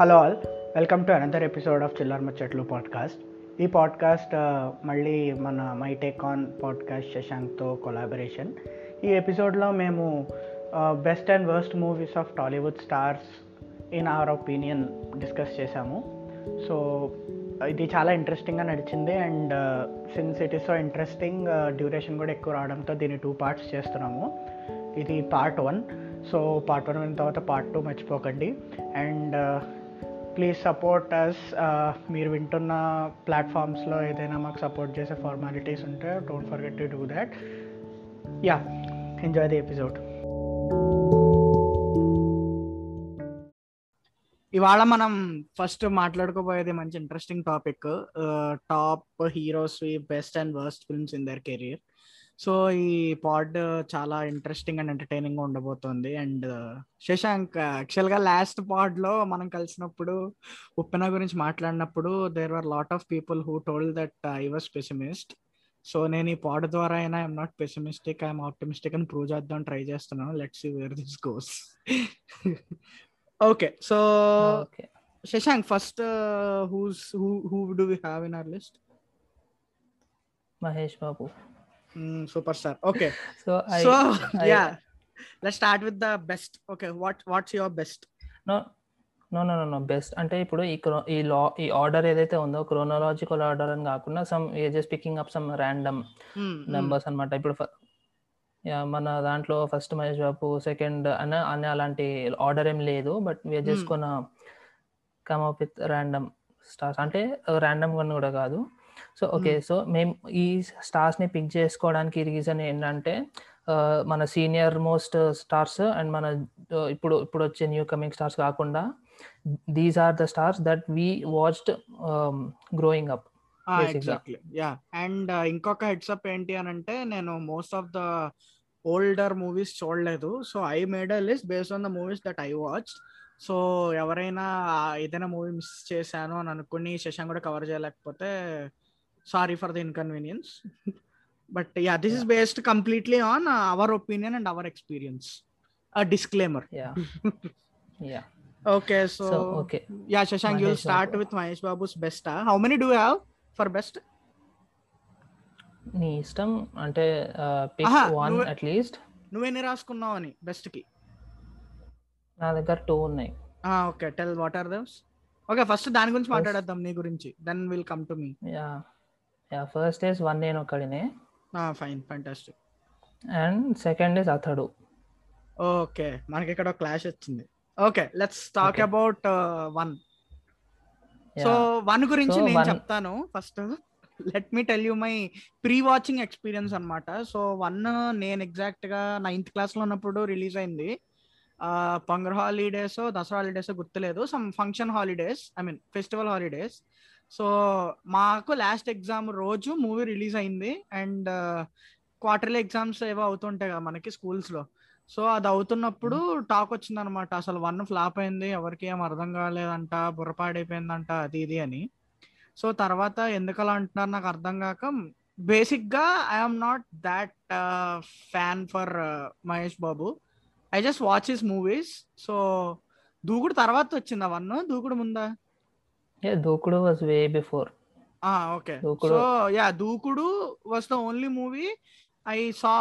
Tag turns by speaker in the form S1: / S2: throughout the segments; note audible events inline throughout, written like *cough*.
S1: Hello all welcome to another episode of Chillara Muchatlu podcast ఈ podcast uh, మళ్ళీ మన my take on podcast శశాంక్తో collaboration ఈ ఎపిసోడ్లో మేము best and worst movies of Tollywood stars in our opinion discuss చేశాము so ఇది చాలా ఇంట్రెస్టింగ్గా నడిచింది and since it is so interesting duration కూడా ఎక్కువ రావడంతో దీన్ని టూ పార్ట్స్ చేస్తున్నాము. ఇది part one so part one అయిన తర్వాత పార్ట్ టూ మర్చిపోకండి. అండ్ ప్లీజ్ సపోర్ట్ అస్ మీరు వింటున్న ప్లాట్ఫామ్స్లో ఏదైనా మాకు సపోర్ట్ చేసే ఫార్మాలిటీస్ ఉంటే don't forget to do that yeah enjoy the episode ఇవాళ మనం ఫస్ట్ మాట్లాడుకోబోయేది మంచి interesting topic top heroes best and worst films in their career so ఈ పాడ్ చాలా ఇంట్రెస్టింగ్ అండ్ ఎంటర్టైనింగ్ ఉండబోతుంది. అండ్ శశాంక్ యాక్చువల్గా లాస్ట్ పాడ్లో మనం కలిసినప్పుడు ఉప్పెన గురించి మాట్లాడినప్పుడు there are lot of people who told that I was pessimist so నేను ఈ పాడ్ ద్వారా అయినా I'm not pessimistic I'm optimistic అని ప్రూవ్ చేద్దాం ట్రై చేస్తున్నాను. Let's see where this goes okay so Shashank first who's who who do we have in
S2: our list
S1: Mahesh Babu. Super
S2: star okay
S1: so
S2: so
S1: yeah let start with the best okay what what's your best
S2: no no no no best అంటే ఇప్పుడు ఈ క్రో ఈ లా ఈ order ఏదైతే ఉందో chronological order అని కాకుండా some just picking up some random numbers అన్నమాట. ఇప్పుడు మన దాంట్లో ఫస్ట్ మహేష్ బాబు సెకండ్ అన్న అనే అలాంటి ఆర్డర్ ఏం లేదు. But we're just
S1: Hmm.
S2: Gonna come up with random stars అంటే ర్యాండమ్గా కూడా కాదు. So okay. సో మేము ఈ స్టార్స్ని పిక్ చేసుకోవడానికి రీజన్ ఏంటంటే మన సీనియర్ మోస్ట్ స్టార్స్ అండ్ మన ఇప్పుడు ఇప్పుడు వచ్చే న్యూ కమింగ్ స్టార్స్ కాకుండా these are the stars that we watched growing
S1: up yeah. And ఇంకొక హెడ్సప్ ఏంటి అని అంటే నేను most of the older movies చూడలేదు. So I made a list based on the movies that I watch so ఎవరైనా ఏదైనా movie miss చేశాను అని అనుకుని శశాంక్ కూడా కవర్ చేయలేకపోతే sorry for the inconvenience but yeah this is based completely on our opinion and our experience disclaimer
S2: yeah yeah
S1: okay so
S2: so okay
S1: yeah Shashank you'll
S2: Mahesh
S1: start
S2: Babu.
S1: With Mahesh Babu's best how many do have for best
S2: నీ ఇష్టం అంటే pick one
S1: నువ్వే-
S2: at least
S1: నువ్వెన్ని రాసుకున్నావు అని బెస్ట్కి
S2: నా దగ్గర two ఉన్నాయి.
S1: Okay tell what are those okay first దాని గురించి మాట్లాడేద్దాం నీ గురించి then will come to me
S2: yeah yeah first is one Nenu Okkadine
S1: fine fantastic
S2: and second is Athadu
S1: okay మనకి ఇక్కడ క్లాష్ వచ్చింది. Okay let's talk
S2: Okay.
S1: About one so one గురించి
S2: So,
S1: నేను చెప్తాను. First let me tell you my pre watching experience అనమాట so one నేను ఎగ్జాక్ట్గా ninth క్లాస్లో ఉన్నప్పుడు రిలీజ్ అయింది. పంగర్ హాలిడేస్ దసరా హాలిడేస్ గుర్తులేదు. Some function holidays I mean festival holidays so మాకు లాస్ట్ ఎగ్జామ్ రోజు మూవీ రిలీజ్ అయింది. అండ్ క్వార్టర్లీ ఎగ్జామ్స్ ఏవో అవుతుంటాయి కదా మనకి స్కూల్స్లో సో అది అవుతున్నప్పుడు టాక్ వచ్చింది అనమాట అసలు వన్ ఫ్లాప్ అయింది. ఎవరికి ఏం అర్థం కాలేదంట. బుర్రపాడైపోయిందంట. అది ఇది అని. సో తర్వాత ఎందుకు అలా అంటున్నారు నాకు అర్థం కాక బేసిక్గా I'm not that fan for Mahesh Babu. I just watch his movies. So Dookudu తర్వాత వచ్చిందా వన్? దూకుడు ముందా?
S2: Yeah Dookudu was way
S1: before
S2: okay.
S1: So yeah Dookudu was the only movie I saw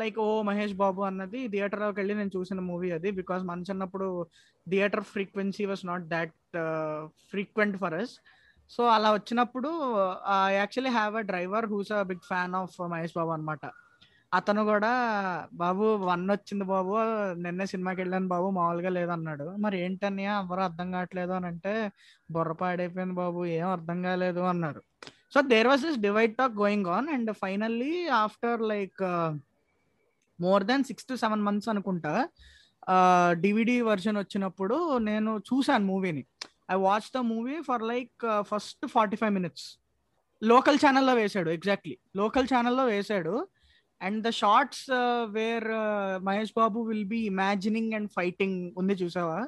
S1: like oh Mahesh Babu అన్నది థియేటర్లోకి వెళ్ళి నేను చూసిన movie అది because మన చిన్నప్పుడు theatre frequency was not that frequent for us so అలా వచ్చినప్పుడు I actually have a driver who's a big fan of Mahesh Babu అనమాట అతను కూడా బాబు వన్ వచ్చింది బాబు నిన్నే సినిమాకి వెళ్ళాను బాబు మామూలుగా లేదన్నాడు. మరి ఏంటని ఎవరు అర్థం కావట్లేదు అని అంటే బుర్ర పాడైపోయింది బాబు ఏం అర్థం కాలేదు అన్నారు so there was this divide talk going on and finally after like more than six to seven months అనుకుంటా డివిడి వర్షన్ వచ్చినప్పుడు నేను చూశాను మూవీని. I watch the movie for like first forty five minutes local ఛానల్లో వేశాడు exactly local ఛానల్లో వేశాడు. And the shots where Mahesh Babu will be imagining and fighting ఉంది చూసావా?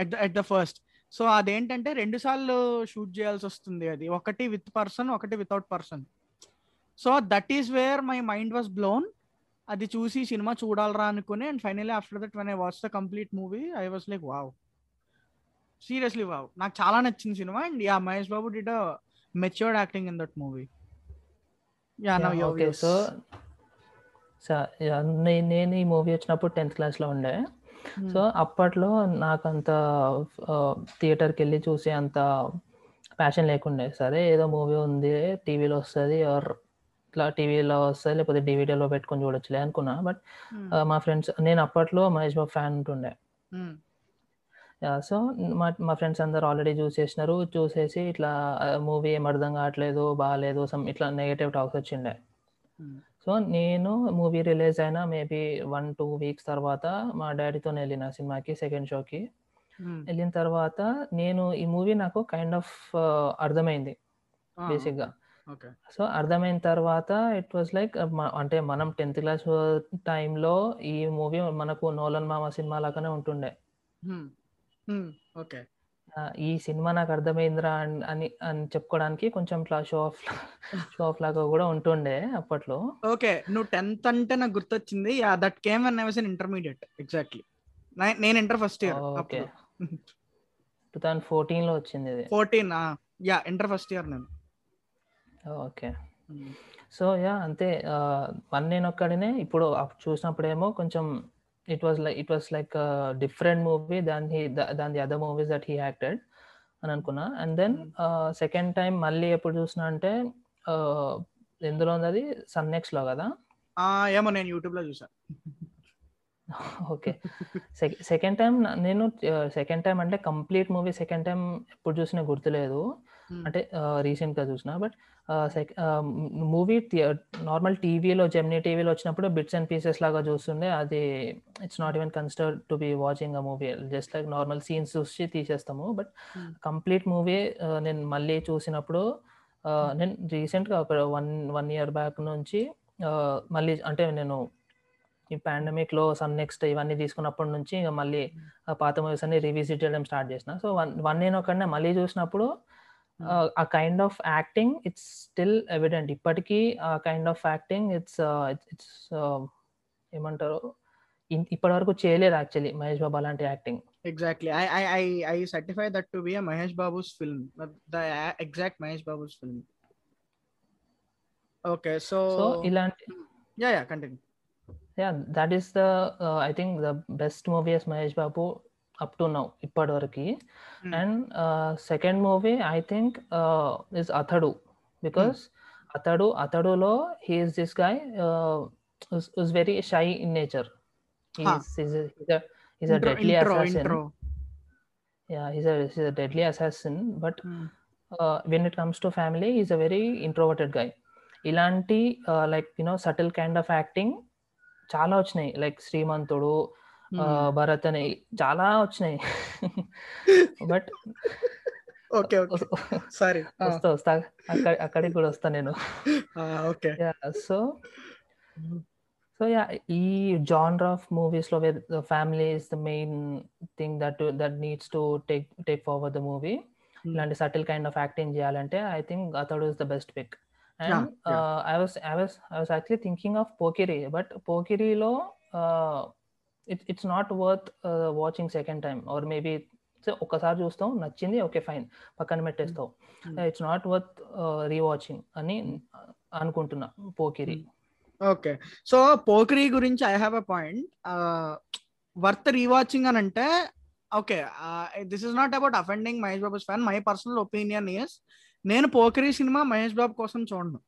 S1: At at the first so అదేంటంటే రెండు సార్లు షూట్ చేయాల్సి వస్తుంది అది. ఒకటి విత్ పర్సన్ ఒకటి without person so that is where my mind was blown అది చూసి సినిమా చూడాలరా అనుకుని and finally after that one I watch the complete movie I was like wow seriously wow నాకు చాలా నచ్చింది cinema. And yeah Mahesh Babu did matured acting in that movie yeah
S2: no so నేను ఈ మూవీ వచ్చినప్పుడు tenth క్లాస్లో ఉండే. So అప్పట్లో నాకు అంత థియేటర్కి వెళ్ళి చూసే అంత ప్యాషన్ లేకుండే. సరే ఏదో మూవీ ఉంది టీవీలో వస్తుంది ఆర్ ఇట్లా టీవీలో వస్తుంది లేకపోతే డివిడీలో పెట్టుకొని చూడొచ్చులే అనుకున్నా. బట్ మా ఫ్రెండ్స్ నేను అప్పట్లో మహేష్ బాబు ఫ్యాన్ ఉంటుండే. సో మా మా ఫ్రెండ్స్ అందరు ఆల్రెడీ చూసేసినారు. చూసేసి ఇట్లా మూవీ ఏం అర్థం కావట్లేదు బాగాలేదు సమ్ ఇట్లా నెగటివ్ టాక్స్ వచ్చిండే. సో నేను మూవీ రిలీజ్ అయిన మేబీ వన్ టూ వీక్స్ తర్వాత మా డాడీతో వెళ్ళిన సినిమాకి సెకండ్ షోకి. వెళ్ళిన తర్వాత నేను ఈ మూవీ నాకు కైండ్ ఆఫ్ అర్థమైంది బేసిక్గా. సో అర్థమైన తర్వాత ఇట్ వాస్ లైక్ అంటే మనం టెన్త్ క్లాస్ టైంలో ఈ మూవీ మనకు నోలన్ మామ సినిమా లాగానే ఉంటుండే.
S1: ఓకే.
S2: ఈ సినిమా నాకు అర్థమైందిరా అని అని చెప్పుకోవడానికి కొంచెం ఇట్లా షో ఆఫ్ షో ఆఫ్ లాగా కూడా ఉంటుండే అప్పట్లో.
S1: ఓకే నువ్వు టెన్త్ అంటే నాకు గుర్తొచ్చింది. Yeah that came one I was in intermediate exactly నేను inter first
S2: year okay. Two thousand ఫోర్టీన్లో వచ్చింది ఇది.
S1: Fourteen yeah inter first year నేను.
S2: ఓకే. సో యా అంతే. వన్ నేను ఒక్కడినే. ఇప్పుడు చూసినప్పుడేమో కొంచెం it was like it was like different movie than he than the other movies that he acted అని అనుకున్నా. అండ్ దెన్ సెకండ్ టైం మళ్ళీ ఎప్పుడు చూసినా అంటే ఎందులో ఉంది అది సన్నెక్స్లో కదా?
S1: ఏమో నేను యూట్యూబ్లో చూసా. *laughs*
S2: ఓకే. సెకండ్ టైం నేను సెకండ్ టైం అంటే కంప్లీట్ మూవీ సెకండ్ టైం ఎప్పుడు చూసినా గుర్తులేదు. అంటే రీసెంట్గా చూసిన. బట్ మూవీ నార్మల్ టీవీలో జెమినీ టీవీలో వచ్చినప్పుడు బిట్స్ అండ్ పీసెస్ లాగా చూస్తుండే. అది it's not even consider to be watching a movie just like normal scenes చూసి తీసేస్తాము. బట్ కంప్లీట్ మూవీ నేను మళ్ళీ చూసినప్పుడు నేను రీసెంట్గా ఒక వన్ వన్ ఇయర్ బ్యాక్ నుంచి మళ్ళీ అంటే నేను ఈ పాండమిక్లో సన్ నెక్స్ట్ ఇవన్నీ తీసుకున్నప్పటి నుంచి ఇంకా మళ్ళీ పాత మూవీస్ అన్ని రివిజిట్ చేయడం స్టార్ట్ చేసిన. సో వన్ వన్ నేను ఒకనే మళ్ళీ చూసినప్పుడు ఆ kind of acting it's still evident ఇప్పటికీ ఆ kind of acting it's it's ఏమంటారు? ఇప్పటి వరకు చేయలేదు యాక్చువల్లీ మహేష్ బాబు అలాంటి acting
S1: exactly I I I I certify that to be a Mahesh Babu's film the exact Mahesh Babu's film okay so
S2: ఇలాంటి
S1: yeah yeah continue
S2: yeah that is the I think the best movie as Mahesh Babu. Up to now ఇప్పటి వరకు and second movie I think is Athadu because Athadu అతడులో he is this guy is very shy in nature he's a deadly assassin yeah he's a he's a deadly assassin but uh, when it comes to family he's a very introverted guy ఇలాంటి like you know subtle kind of acting చాలా వచ్చినాయి like Srimanthudu Bharat అని చాలా వచ్చినాయి. But
S1: okay sorry.
S2: వస్తా వస్తా. అక్కడ అక్కడికి కూడా వస్తా నేను.
S1: ఓకే.
S2: సో సో యా ఈ జానర్ ఆఫ్ మూవీస్లో family is the main thing that that needs to take take forward the movie. ఇలాంటి సటిల్ కైండ్ ఆఫ్ యాక్టింగ్ చేయాలంటే I think Athadu is the best pick. And I was I was I was actually thinking of Pokiri but పోకిరిలో it it's not worth watching second time or maybe ఒక్కసారి చూస్తాం నచ్చింది okay fine పక్కన పెట్టేస్తావు. It's not worth rewatching అని అనుకుంటున్నా Pokiri.
S1: Okay so Pokiri గురించి I have a point worth rewatching అని అంటే okay this is not about offending Mahesh Babu fan my personal opinion is నేను పోక్రీ సినిమా మహేష్ బాబు కోసం చూడను.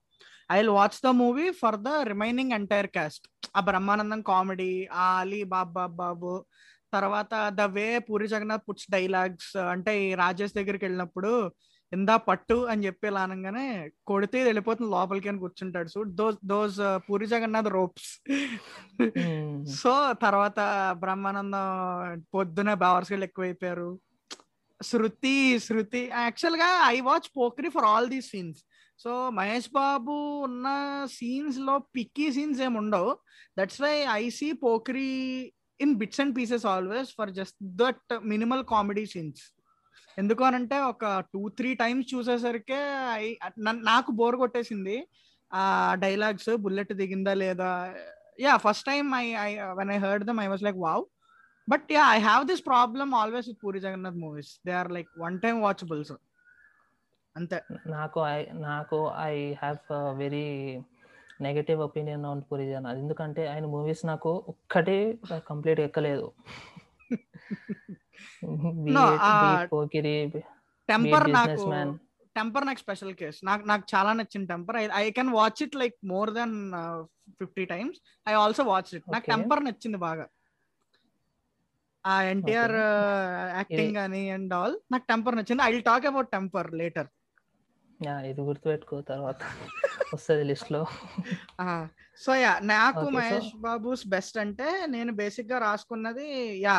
S1: I watch the movie for the remaining entire cast ఆ బ్రహ్మానందం కామెడీ ఆ అలీ బాబ్ బాబ్ తర్వాత the way Puri Jagannath puts dialogues అంటే ఈ రాజేష్ దగ్గరికి వెళ్ళినప్పుడు ఇందా పట్టు అని చెప్పి ఇలా అనగానే కొడితే వెళ్ళిపోతుంది లోపలికి అని కూర్చుంటాడు. So those those Puri Jagannadh ropes so తర్వాత బ్రహ్మానందం పొద్దున బవర్స్గా ఎక్కువైపోయారు. శృతి శృతి యాక్చువల్గా I watch Pokiri for all these scenes so Mahesh Babu ఉన్న సీన్స్లో పిక్కీ సీన్స్ ఏమి ఉండవు. That's why I see Pokiri in bits and pieces always for just that minimal comedy scenes ఎందుకు అనంటే ఒక టూ త్రీ టైమ్స్ చూసేసరికి నాకు bore కొట్టేసింది. ఆ డైలాగ్స్ బుల్లెట్ దిగిందా లేదా? Yeah first time I I when I heard them I was like wow but yeah I have this problem always with Puri Jagannadh movies they are like one time watchables అంతే.
S2: నాకు I నాకు I have very negative opinion on Puri Jagannadh ఎందుకంటే ఆయన movies నాకు ఒక్కటే complete ఎక్కలేదు. *laughs* Pokiri
S1: Temper నాకు Temper నాకు స్పెషల్ కేస్. నాకు నాకు చాలా నచ్చింది Temper. I can watch it like more than fifty times. I also watch it. నాకు. టెంపర్ నచ్చింది బాగా. ఆ ఎన్టీఆర్ యాక్టింగ్ కానీ అండ్ ఆల్ నాకు టెంపర్ నచ్చింది. I will talk about Temper later.
S2: ఇది గుర్తుపెట్టుకో తర్వాత. వస్తుంది లిస్ట్లో
S1: సో యా నాకు మహేష్ బాబుస్ బెస్ట్ అంటే నేను బేసిక్గా రాసుకున్నది యా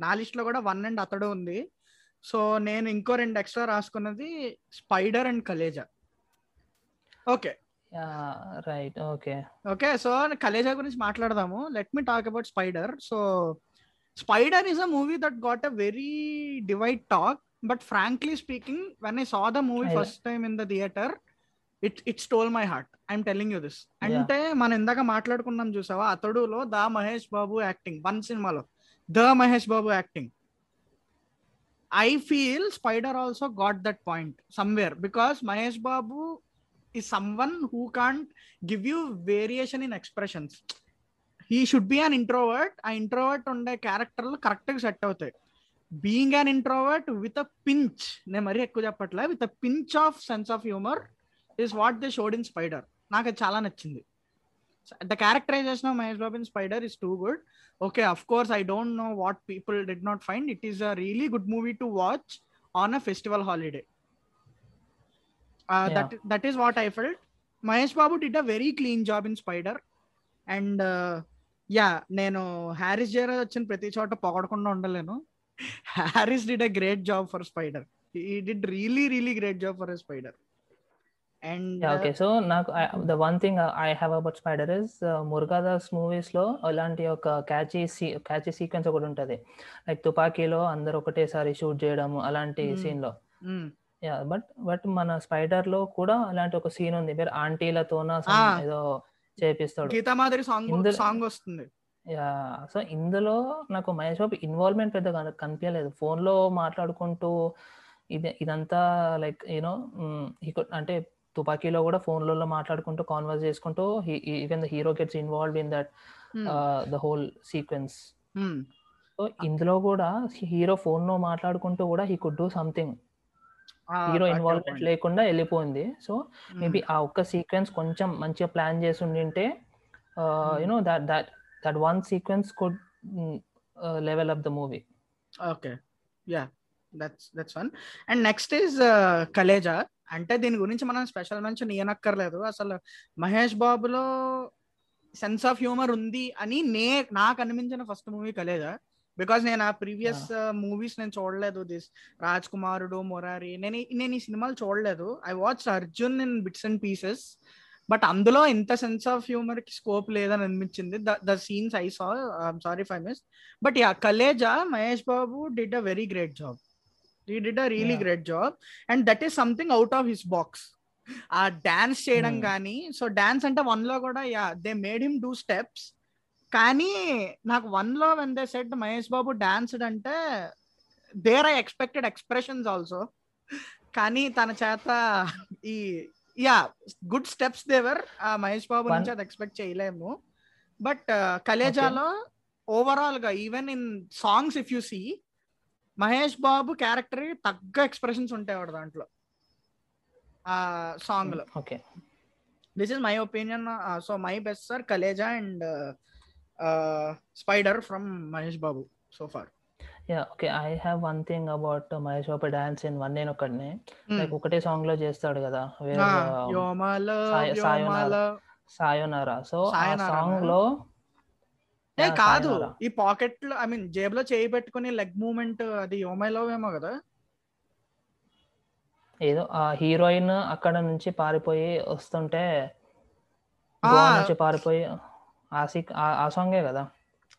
S1: నా లిస్ట్లో కూడా వన్ అండ్ అతడు ఉంది. సో నేను ఇంకో రెండు extra రాసుకున్నది Spyder and Khaleja. Okay.
S2: Right okay.
S1: Okay so Khaleja గురించి మాట్లాడదాము. Let me talk about Spyder. So Spyder is a movie that got a very divide talk. But frankly speaking when I saw
S2: the
S1: movie first time in the theatre it it stole my heart I'm telling you
S2: this.
S1: అంటే మనం ఇందాక మాట్లాడుకున్నాం చూసావా? అతడులో the Mahesh Babu acting one సినిమాలో the Mahesh Babu acting I feel Spyder also got that point somewhere because Mahesh Babu is someone who can't give you variation in expressions. He should be an introvert. ఆ introvert ఉండే క్యారెక్టర్లు కరెక్ట్గా set అవుతాయి. Being an introvert with a pinch నేను మరీ ఎక్కువ చెప్పట్లే. With a pinch of sense of humour is what they showed in Spyder నాకు అది చాలా నచ్చింది. The characterization of Mahesh Babu in Spyder is too good okay of course I don't know what people did not find it is a really good movie to watch on a festival holiday that that is what I felt. Mahesh Babu did a very clean job in Spider, and uh, yeah, నేను హ్యారిస్ జయరాజ్ వచ్చిన ప్రతి చోట పొగడకుండా ఉండలేను. Harris did a great job for Spyder he did really really great job for Spyder and
S2: okay so నాకు the one thing I have about Spyder is Murugadoss మూవీస్లో అలాంటి ఒక క్యాచీ సీ క్యాచీ సీక్వెన్స్ ఒకటి ఉంటది. Like తుపాకీలో అందరు ఒకటేసారి shoot చేయడం అలాంటి
S1: Hmm.
S2: సీన్లో. యా బట్ బట్ మన స్పైడర్లో కూడా అలాంటి ఒక సీన్ ఉంది. మీరు ఆంటీలతోన
S1: Ah.
S2: ఏదో చేపిస్తాడు.
S1: గీతా మాదిరి సాంగ్ సాంగ్ వస్తుంది.
S2: సో ఇందులో నాకు మహేష్ బాబు ఇన్వాల్వ్మెంట్ పెద్ద కనిపించలేదు ఫోన్లో మాట్లాడుకుంటూ ఇది ఇదంతా లైక్ యూనో అంటే తుపాకీలో కూడా ఫోన్లలో మాట్లాడుకుంటూ కాన్వర్స్ చేసుకుంటూ even the hero gets involve
S1: in
S2: that. The whole
S1: sequence.
S2: So ఇందులో కూడా హీరో ఫోన్లో మాట్లాడుకుంటూ కూడా
S1: he
S2: could
S1: do something
S2: hero
S1: involvement.
S2: లేకుండా వెళ్ళిపోయింది సో. మేబీ ఆ ఒక్క సీక్వెన్స్ కొంచెం మంచిగా ప్లాన్ చేసి ఉండింటే you know that that that one sequence could level up the
S1: movie okay yeah that's that's one and next is Khaleja అంటే దీని గురించి మనం స్పెషల్ మెన్షన్ ఇయ్యనక్కర్లేదు. అసలు మహేష్ బాబులో సెన్స్ ఆఫ్ హ్యూమర్ ఉంది అని నే నాకు అనిపించిన ఫస్ట్ మూవీ కలేజా బికాస్ నేను ఆ ప్రీవియస్ మూవీస్ నేను చూడలేదు. దిస్ రాజ్ కుమారుడు మొరారి. నేను నేను ఈ సినిమాలు చూడలేదు. I watch Arjun in bits and pieces but అందులో ఇంత సెన్స్ ఆఫ్ హ్యూమర్కి స్కోప్ లేదని అనిపించింది. The scenes I saw sorry phi miss. But yeah Khaleja Mahesh Babu did a very great job. He did a
S2: really.
S1: Great job and that is something out of his box ఆ dance చేయడం
S2: Hmm.
S1: కానీ so dance అంటే వన్లో కూడా yeah they made him do steps కానీ నాకు వన్లో when they set Mahesh Babu danced అంటే there I expected expressions also కానీ తన చేత ఈ యా గుడ్ స్టెప్స్ దేవర్ మహేష్ బాబు నుంచి అది ఎక్స్పెక్ట్ చేయలేము. బట్ కలేజాలో ఓవరాల్గా even in songs if you see Mahesh Babu character తగ్గ ఎక్స్ప్రెషన్స్ ఉంటాయి వాడు దాంట్లో. ఆ సాంగ్లో
S2: okay
S1: this is my opinion so my best sir Khaleja and Spyder from Mahesh Babu so far
S2: yeah okay I have one thing about Mahesh Babu dance in one నేను ఒకటిని. Like ఒకటే సాంగ్లో చేస్తాడు కదా వేర్
S1: యోమాలో
S2: సాయ- సాయోనారా. సాయోనారా. So ఆ? సాంగ్లో
S1: ఏ కాదు. ఈ పాకెట్లో ఐ మీన్ జేబులో చేయి పెట్టుకుని లెగ్ మూమెంట్ అది యోమైలో ఏమో కదా?
S2: ఏదో ఆ హీరోయిన్ అక్కడ నుంచి పారిపోయి వస్తుంటే నుంచి పారిపోయి ఆ ఆ సాంగే కదా?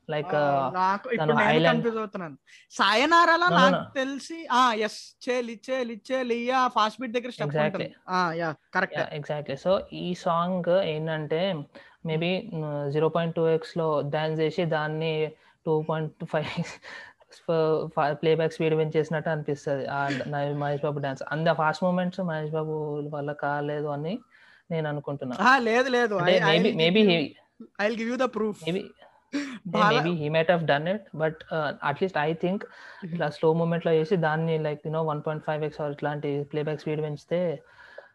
S2: లైక్
S1: ఆ, నాకు ఇప్పుడు
S2: తను
S1: నేను
S2: island-
S1: కన్ఫ్యూజ్ అవుతున్నాను? సాయనారాలో నాకు. తెలిసి ఆ ఎస్ చేలి చేలి చేలి ఆ ఫాస్ట్ బీట్ దగ్గర స్టెప్. ఉంటుంది. ఆ యా కరెక్ట్
S2: ఎగ్జాక్ట్లీ సో ఈ సాంగ్ ఏంటంటే మేబీ జీరో పాయింట్ టూ ఎక్స్లో డాన్స్ చేసి దాన్ని two point five playback speed పెంచేసినట్టు అనిపిస్తుంది. ఆ మహేష్ బాబు డాన్స్ అంత ఫాస్ట్ మూమెంట్స్ మహేష్ బాబు వల్ల కాలేదు అని నేను అనుకుంటున్నా.
S1: ఆ, లేదు లేదు.
S2: Maybe maybe
S1: I give you the proof
S2: maybe
S1: maybe
S2: he might have done it but at least I think ఇట్లా స్లో మూమెంట్లో చేసి దాన్ని like you know one point five X ఇట్లాంటి ప్లేబ్యాక్ స్పీడ్ పెంచితే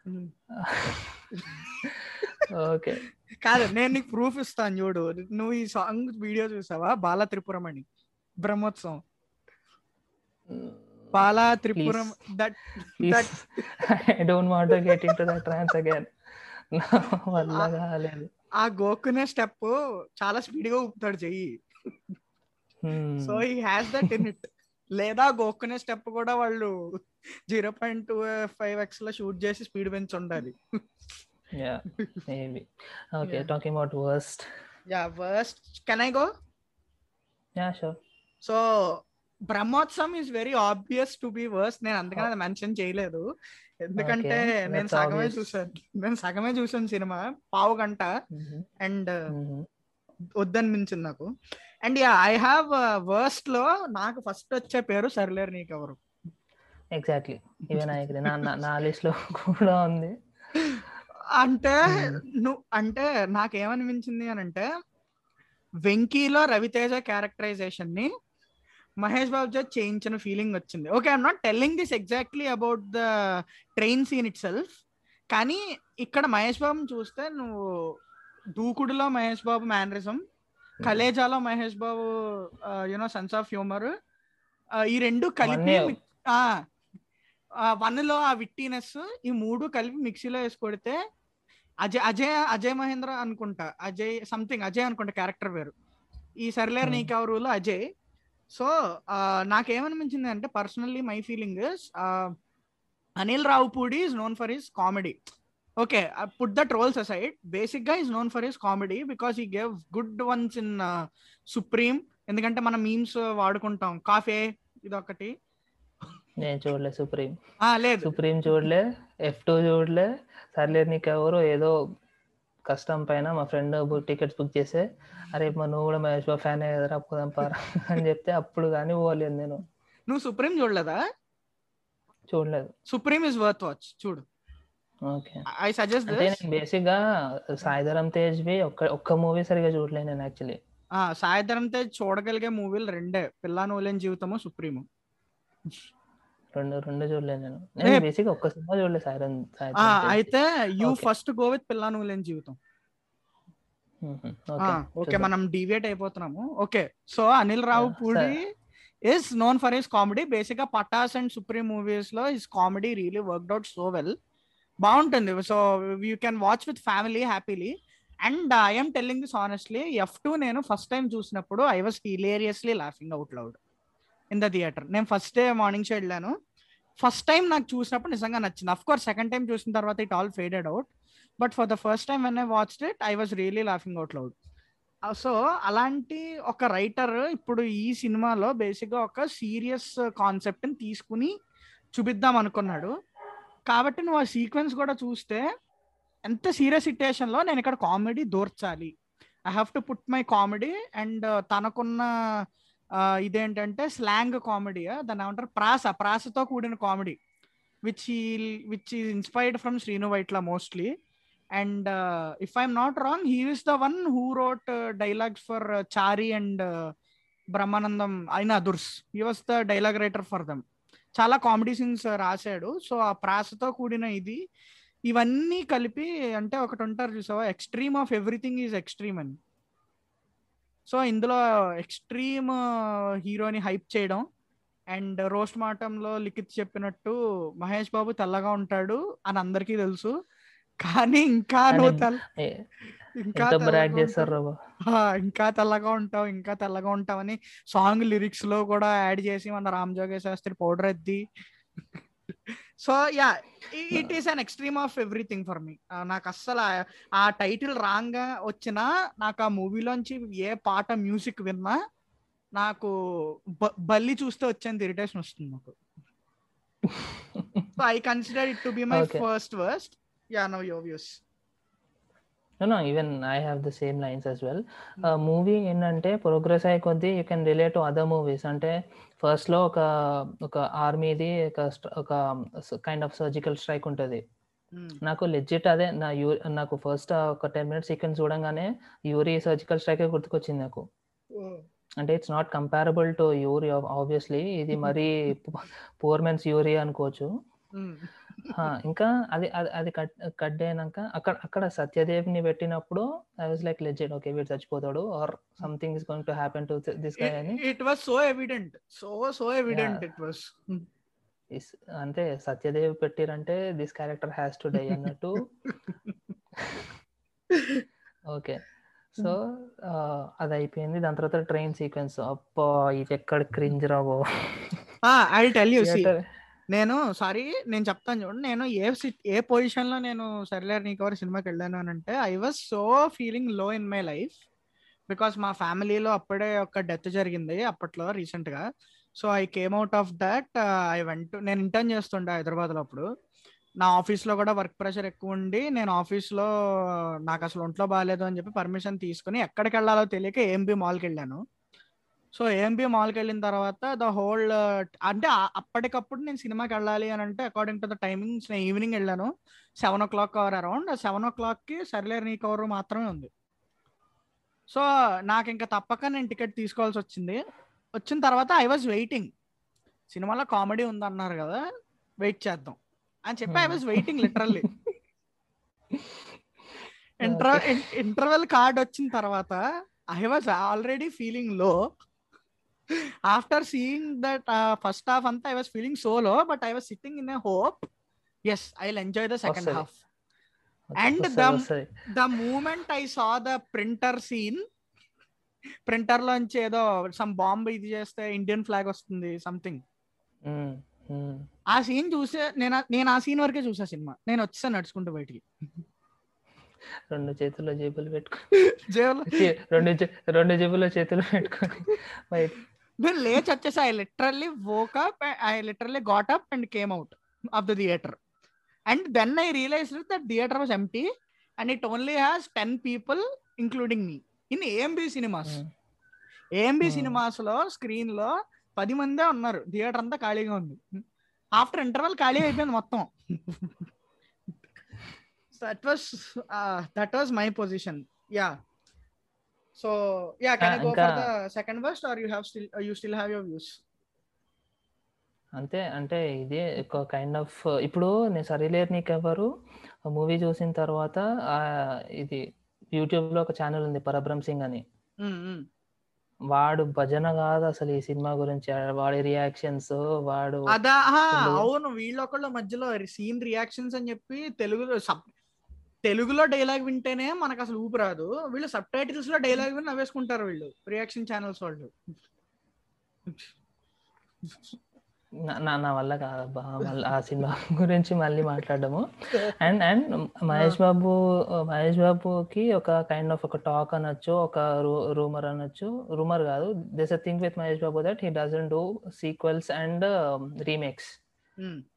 S2: *laughs* ఓకే
S1: కాదు నేను నీకు ప్రూఫ్ ఇస్తాను చూడు. నువ్వు ఈ సాంగ్ వీడియో చూసావా? Bala Tripuramani Brahmotsavam. Bala Tripuram that
S2: that I don't want get into that trance again వల్ల కాలేదు
S1: ఆ గోకునే స్టెప్ చాలా స్పీడ్గా ఊపుతాడు చెయ్యి సో ఈ హ్యాస్ దట్ ఇన్ ఇట్. లేదా గోక్కునే స్టెప్ కూడా వాళ్ళు జీరో పాయింట్ టూ ఫైవ్ ఎక్స్లో షూట్ చేసి స్పీడ్ పెంచి ఉండాలి
S2: yeah maybe. Okay
S1: Yeah.
S2: Talking about worst.
S1: Yeah worst. Can I go?
S2: Yeah sure.
S1: So Brahmotsavam is very obvious to be worse నేను అందుకని అది మెన్షన్ చేయలేదు. ఎందుకంటే నేను సగమే. చూసాను నేను సగమే చూసాను సినిమా పావు గంట అండ్ వద్దనిపించింది నాకు. అండ్ యా ఐ హావ్ వర్స్ట్లో నాకు ఫస్ట్ వచ్చే పేరు సర్లేరు నీకెవరు.
S2: ఎగ్జాక్ట్లీ అగ్రీ నా లిస్ట్లో కూడా ఉంది.
S1: అంటే. నువ్వు అంటే నాకేమనిపించింది అని అంటే వెంకీలో రవితేజ క్యారెక్టరైజేషన్ని మహేష్ బాబు చేత చేయించిన ఫీలింగ్ వచ్చింది. Okay I'm not telling this exactly about the train scene itself కానీ ఇక్కడ మహేష్ బాబుని చూస్తే నువ్వు దూకుడులో Mahesh Babu mannerism కలేజాలో Mahesh Babu you know sense of humour ఈ రెండు కలిపి
S2: అవన్నీ-
S1: మిక్- ఆ వన్లో ఆ విట్టినెస్ ఈ మూడు కలిపి మిక్సీలో వేసి కొడితే అజయ్ అజయ్ అజయ్ మహేంద్ర అనుకుంటా అజయ్ సంథింగ్ అజయ్ అనుకుంటా క్యారెక్టర్ పేరు ఈ సర్లేర్
S2: Hmm.
S1: నీకెవరులో అజయ్. సో నాకేమనిపించింది అంటే personally my feeling Anil Ravipudi is known for his comedy okay put that roles aside బేసిక్గా is known for his comedy because he gave good ones in Supreme ఎందుకంటే మనం memes వాడుకుంటాం. Cafe ఇదొకటి.
S2: నేను చూడలే సుప్రీం
S1: లేదు.
S2: సుప్రీం చూడలే F two చూడలే. సర్లే నీకు ఎవరు ఏదో కష్టం పైన మా ఫ్రెండ్ టికెట్స్ బుక్ చేస్తే అరే మా నువ్వు కూడా మహేష్ బాబు ఫ్యాన్ కదరా పోదాం పారా *laughs* అని చెప్తే అప్పుడు కానీ పోలేదు నేను.
S1: నువ్వు సుప్రీం చూడలేదా?
S2: చూడలేదు.
S1: సుప్రీం ఇస్ వర్త్ వాచ్ చూడు.
S2: ఓకే.
S1: ఐ సజెస్ట్
S2: నేను బేసిక్గా సాయిధరం తేజ్వి ఒక్క ఒక్క మూవీ సరిగా చూడలేదు నేను యాక్చువల్లీ.
S1: సాయంత్రం తేజ్ చూడగలిగే మూవీలు రెండే పిల్లా నోలేని జీవితము సుప్రీము.
S2: రెండు రెండు చూడలేదు నేను. నేను బేసిక్ ఒక్క సినిమా చూడలేదు తేజ్
S1: అయితే యూ. ఫస్ట్ గో విత్ పిల్లా నోలేని జీవితం.
S2: ఓకే
S1: మనం deviate అయిపోతున్నాము. Okay
S2: so
S1: Anil Ravipudi is known for his comedy బేసిక్గా పటాస్ అండ్ సుప్రీం మూవీస్లో his comedy really worked out so well బాగుంటుంది. So you can watch with family happily and I'm telling this honestly F two నేను first time చూసినప్పుడు I was hilariously laughing out loud in the theatre నేను first day morning show వెళ్ళాను. First time నాకు చూసినప్పుడు నిజంగా నచ్చింది. Of course second time చూసిన తర్వాత it all faded out but for the first time when I watched it I was really laughing out loud so అలాంటి ఒక రైటర్ ఇప్పుడు ఈ సినిమాలో బేసిక్గా ఒక సీరియస్ కాన్సెప్ట్ని తీసుకుని చూపిద్దాం అనుకున్నాడు. కాబట్టి నువ్వు ఆ సీక్వెన్స్ కూడా చూస్తే ఎంత సీరియస్ సిచ్యుయేషన్లో నేను ఇక్కడ comedy దూర్చాలి. I have to put my comedy and తనకున్న ఇదేంటంటే స్లాంగ్ కామెడీ. దాన్ని ఏమంటారు? ప్రాస ప్రాసతో కూడిన comedy. Which which is inspired from Sreenu Vaitla mostly and if I'm not wrong he is the one who wrote dialogues for Chari and Brahmanandam అయిన Adhurs he was the dialogue writer for them చాలా comedy scenes uh, రాశాడు. సో ఆ ప్రాసతో కూడిన ఇది. ఇవన్నీ కలిపి అంటే ఒకటి ఉంటారు చూసావా? Extreme of everything is extreme అని. సో ఇందులో ఎక్స్ట్రీమ్ హీరోని హైప్ చేయడం అండ్ రోస్ట్ మాటంలో లిఖిత్ చెప్పినట్టు మహేష్ బాబు తెల్లగా ఉంటాడు అని అందరికీ తెలుసు. కానీ ఇంకా నువ్వు తెల్ల ఇంకా ఇంకా తెల్లగా ఉంటావు. ఇంకా తెల్లగా ఉంటావు అని సాంగ్ లిరిక్స్లో కూడా యాడ్ చేసి మన Ram Jogi Sastry powder ఎద్ది. So yeah it is an extreme of everything for me నాకు అస్సలు ఆ- టైటిల్ రాంగ్గా వచ్చినా నాకు ఆ మూవీలోంచి ఏ పాట మ్యూజిక్ విన్నా నాకు బల్లి చూస్తే వచ్చేంత ఇరిటేషన్ వస్తుంది నాకు so I consider it to be
S2: my.
S1: First worst yeah no your views
S2: no no even I have the same lines as well movie ఏంటంటే ప్రోగ్రెస్ అయ్యే కొద్దీ you can relate to other movies అంటే ఫస్ట్లో ఒక ఒక ఆర్మీది ఒక ఒక kind of surgical strike ఉంటుంది. నాకు లెజిట్ అదే నా యూ నాకు ఫస్ట్ ఒక టెన్ మినిట్స్ సీక్వెన్స్ చూడంగానే యూరి సర్జికల్ స్ట్రైక్ గుర్తుకొచ్చింది నాకు. అంటే it's not comparable to Uri obviously ఇది మరీ పూర్ మెన్స్ యూరి అనుకోవచ్చు. ఇంకా అది అది- అది కట్ కట్ అయినాక అక్కడ అక్కడ సత్యదేవ్ని పెట్టినప్పుడు I was like legit okay వీడు చచ్చిపోతాడు or something is going to happen to this guy అని.
S1: It was so evident so so evident it
S2: was అంటే Satyadev పెట్టిరంటే this character has to die అన్నట్టు. ఓకే సో అది అయిపోయింది. దాని తర్వాత ట్రైన్ సీక్వెన్స్ అప్పా ఇది ఎక్కడ క్రింజ్ రాబో
S1: ఐ టెల్ యూ సీ నేను సారీ నేను చెప్తాను చూడండి నేను ఏ ఏ పొజిషన్లో నేను నీకు వారి సినిమాకి వెళ్ళాను అని అంటే ఐ వాజ్ సో ఫీలింగ్లో ఇన్ మై లైఫ్ బికాస్ మా ఫ్యామిలీలో అప్పుడే ఒక డెత్ జరిగింది అప్పట్లో రీసెంట్గా so I came out of that I went నేను ఇంటర్న్ చేస్తుండే హైదరాబాద్లో అప్పుడు. నా ఆఫీస్లో కూడా వర్క్ ప్రెషర్ ఎక్కువ ఉండి నేను ఆఫీస్లో నాకు అసలు ఒంట్లో బాగాలేదు అని చెప్పి పర్మిషన్ తీసుకుని ఎక్కడికి వెళ్ళాలో తెలియక ఏఎంబి మాల్కి వెళ్ళాను. సో ఏఎంబి మాల్కి వెళ్ళిన తర్వాత ద హోల్ అంటే అప్పటికప్పుడు నేను సినిమాకి వెళ్ళాలి అని అంటే అకార్డింగ్ టు ద టైమింగ్స్ నేను ఈవినింగ్ వెళ్ళాను. Seven o'clock hour around seven ఓ క్లాక్కి సర్లేర్ నీ కవర్ మాత్రమే ఉంది. సో నాకు ఇంకా తప్పక నేను టికెట్ తీసుకోవాల్సి వచ్చింది. వచ్చిన తర్వాత ఐ వాజ్ వెయిటింగ్ సినిమాలో కామెడీ ఉందన్నారు కదా వెయిట్ చేద్దాం. అని చెప్పి I was waiting literally inter interval card వచ్చిన తర్వాత ఐ వాజ్ ఆల్రెడీ ఫీలింగ్లో after seeing that first half అంతా I was feeling so low but I was sitting in a hope as I enjoy the
S2: second.
S1: Half And the-
S2: వస్తది.
S1: The moment I saw the printer scene printer లోంచి ఏదో some bomb ఇది చేస్తే Indian flag వస్తుంది something
S2: hmm, hmm.
S1: ఆ scene చూసే నేను నేను ఆ సీన్ వరకే చూసా సినిమా నేను వచ్చేసాను నడుచుకుంటూ బయటికి
S2: రెండు చేతుల్లో జేబులు పెట్టుకొని *laughs* *laughs* రెండు రెండు జేబుల్లో చేతులు పెట్టుకొని బయట
S1: నేను లేచి వచ్చేసి I literally woke up I literally got up and came out of the theatre and then I realise that theatre was empty and it only has ten people including
S2: me
S1: in
S2: AMB
S1: cinemas. AMB. సినిమాస్లో స్క్రీన్లో పది మందే ఉన్నారు. Theatre అంతా ఖాళీగా ఉంది. After interval ఖాళీ అయిపోయింది మొత్తం. That was that was my position yeah so
S2: yeah
S1: can go
S2: for
S1: the second worst or you have still you still have your views
S2: అంతే అంటే ఇదే ఒక కైండ్ ఆఫ్ ఇప్పుడు నేను సరిలేరు నీకెవరు మూవీ చూసిన తర్వాత ఇది యూట్యూబ్లో ఒక ఛానల్ ఉంది పరబ్రహ్మ సింగ్ అని. వాడు భజన కాదు అసలు ఈ సినిమా గురించి వాడి రియాక్షన్స్ వాడు
S1: అదా అవును వీళ్ళొకళ్ళ మధ్యలో సీన్ రియాక్షన్స్ అని చెప్పి తెలుగులో సబ్ తెలుగులో డైలాగ్ వింటేనే మనకు అసలు ఊపి రాదు. వీళ్ళు సబ్ టైటిల్స్లో డైలాగ్ విని నవ్వేసుకుంటారు వీళ్ళు. రియాక్షన్ ఛానల్స్ వాళ్ళు.
S2: నా- నా వల్ల కాదబ్బా. మళ్ళీ ఆ సినిమా *laughs* గురించి మళ్ళీ మాట్లాడము. అండ్ అండ్ మహేష్ బాబు మహేష్ బాబుకి ఒక కైండ్ ఆఫ్ ఒక టాక్ అనొచ్చు ఒక రూమర్ అనొచ్చు. రూమర్ కాదు. This uh thing with Mahesh Babu that he doesn't do sequels and
S1: remakes.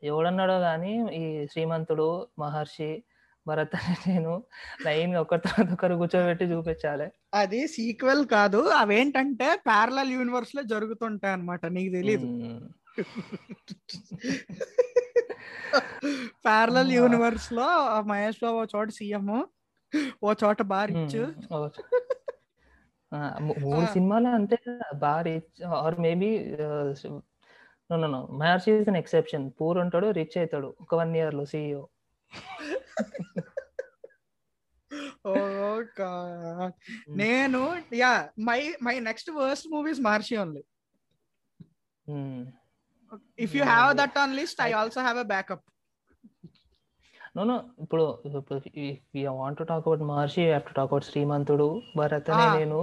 S2: ఎవడన్నాడో కానీ ఈ శ్రీమంతుడు మహర్షి భరత్ అనే నేను లైన్ ఒకరి తర్వాత ఒకరు కూర్చోబెట్టి చూపించాలి.
S1: అది సీక్వెల్ కాదు. అవేంటంటే ప్యారలల్ యూనివర్స్లో జరుగుతుంటాయి అన్నమాట. నీకు. ప్యారలల్
S2: ఆ.
S1: యూనివర్స్లో మహేష్ బాబు ఓ చోట సీఎం ఓ చోట బార్ ఇచ్చు
S2: మూ- మూడు. సినిమాలు అంటే బాగా rich. Or maybe no no no. Maharshi is an exception poor ఉంటాడు రిచ్ అవుతాడు. ఒక వన్ ఇయర్లో సీఈఓ.
S1: నేను yeah my my next worst movies Maharshi only if you have that on list I also have a backup
S2: no no ఇప్పుడు want to talk about Maharshi have to talk about Srimanthudu
S1: Bharat.
S2: నేను.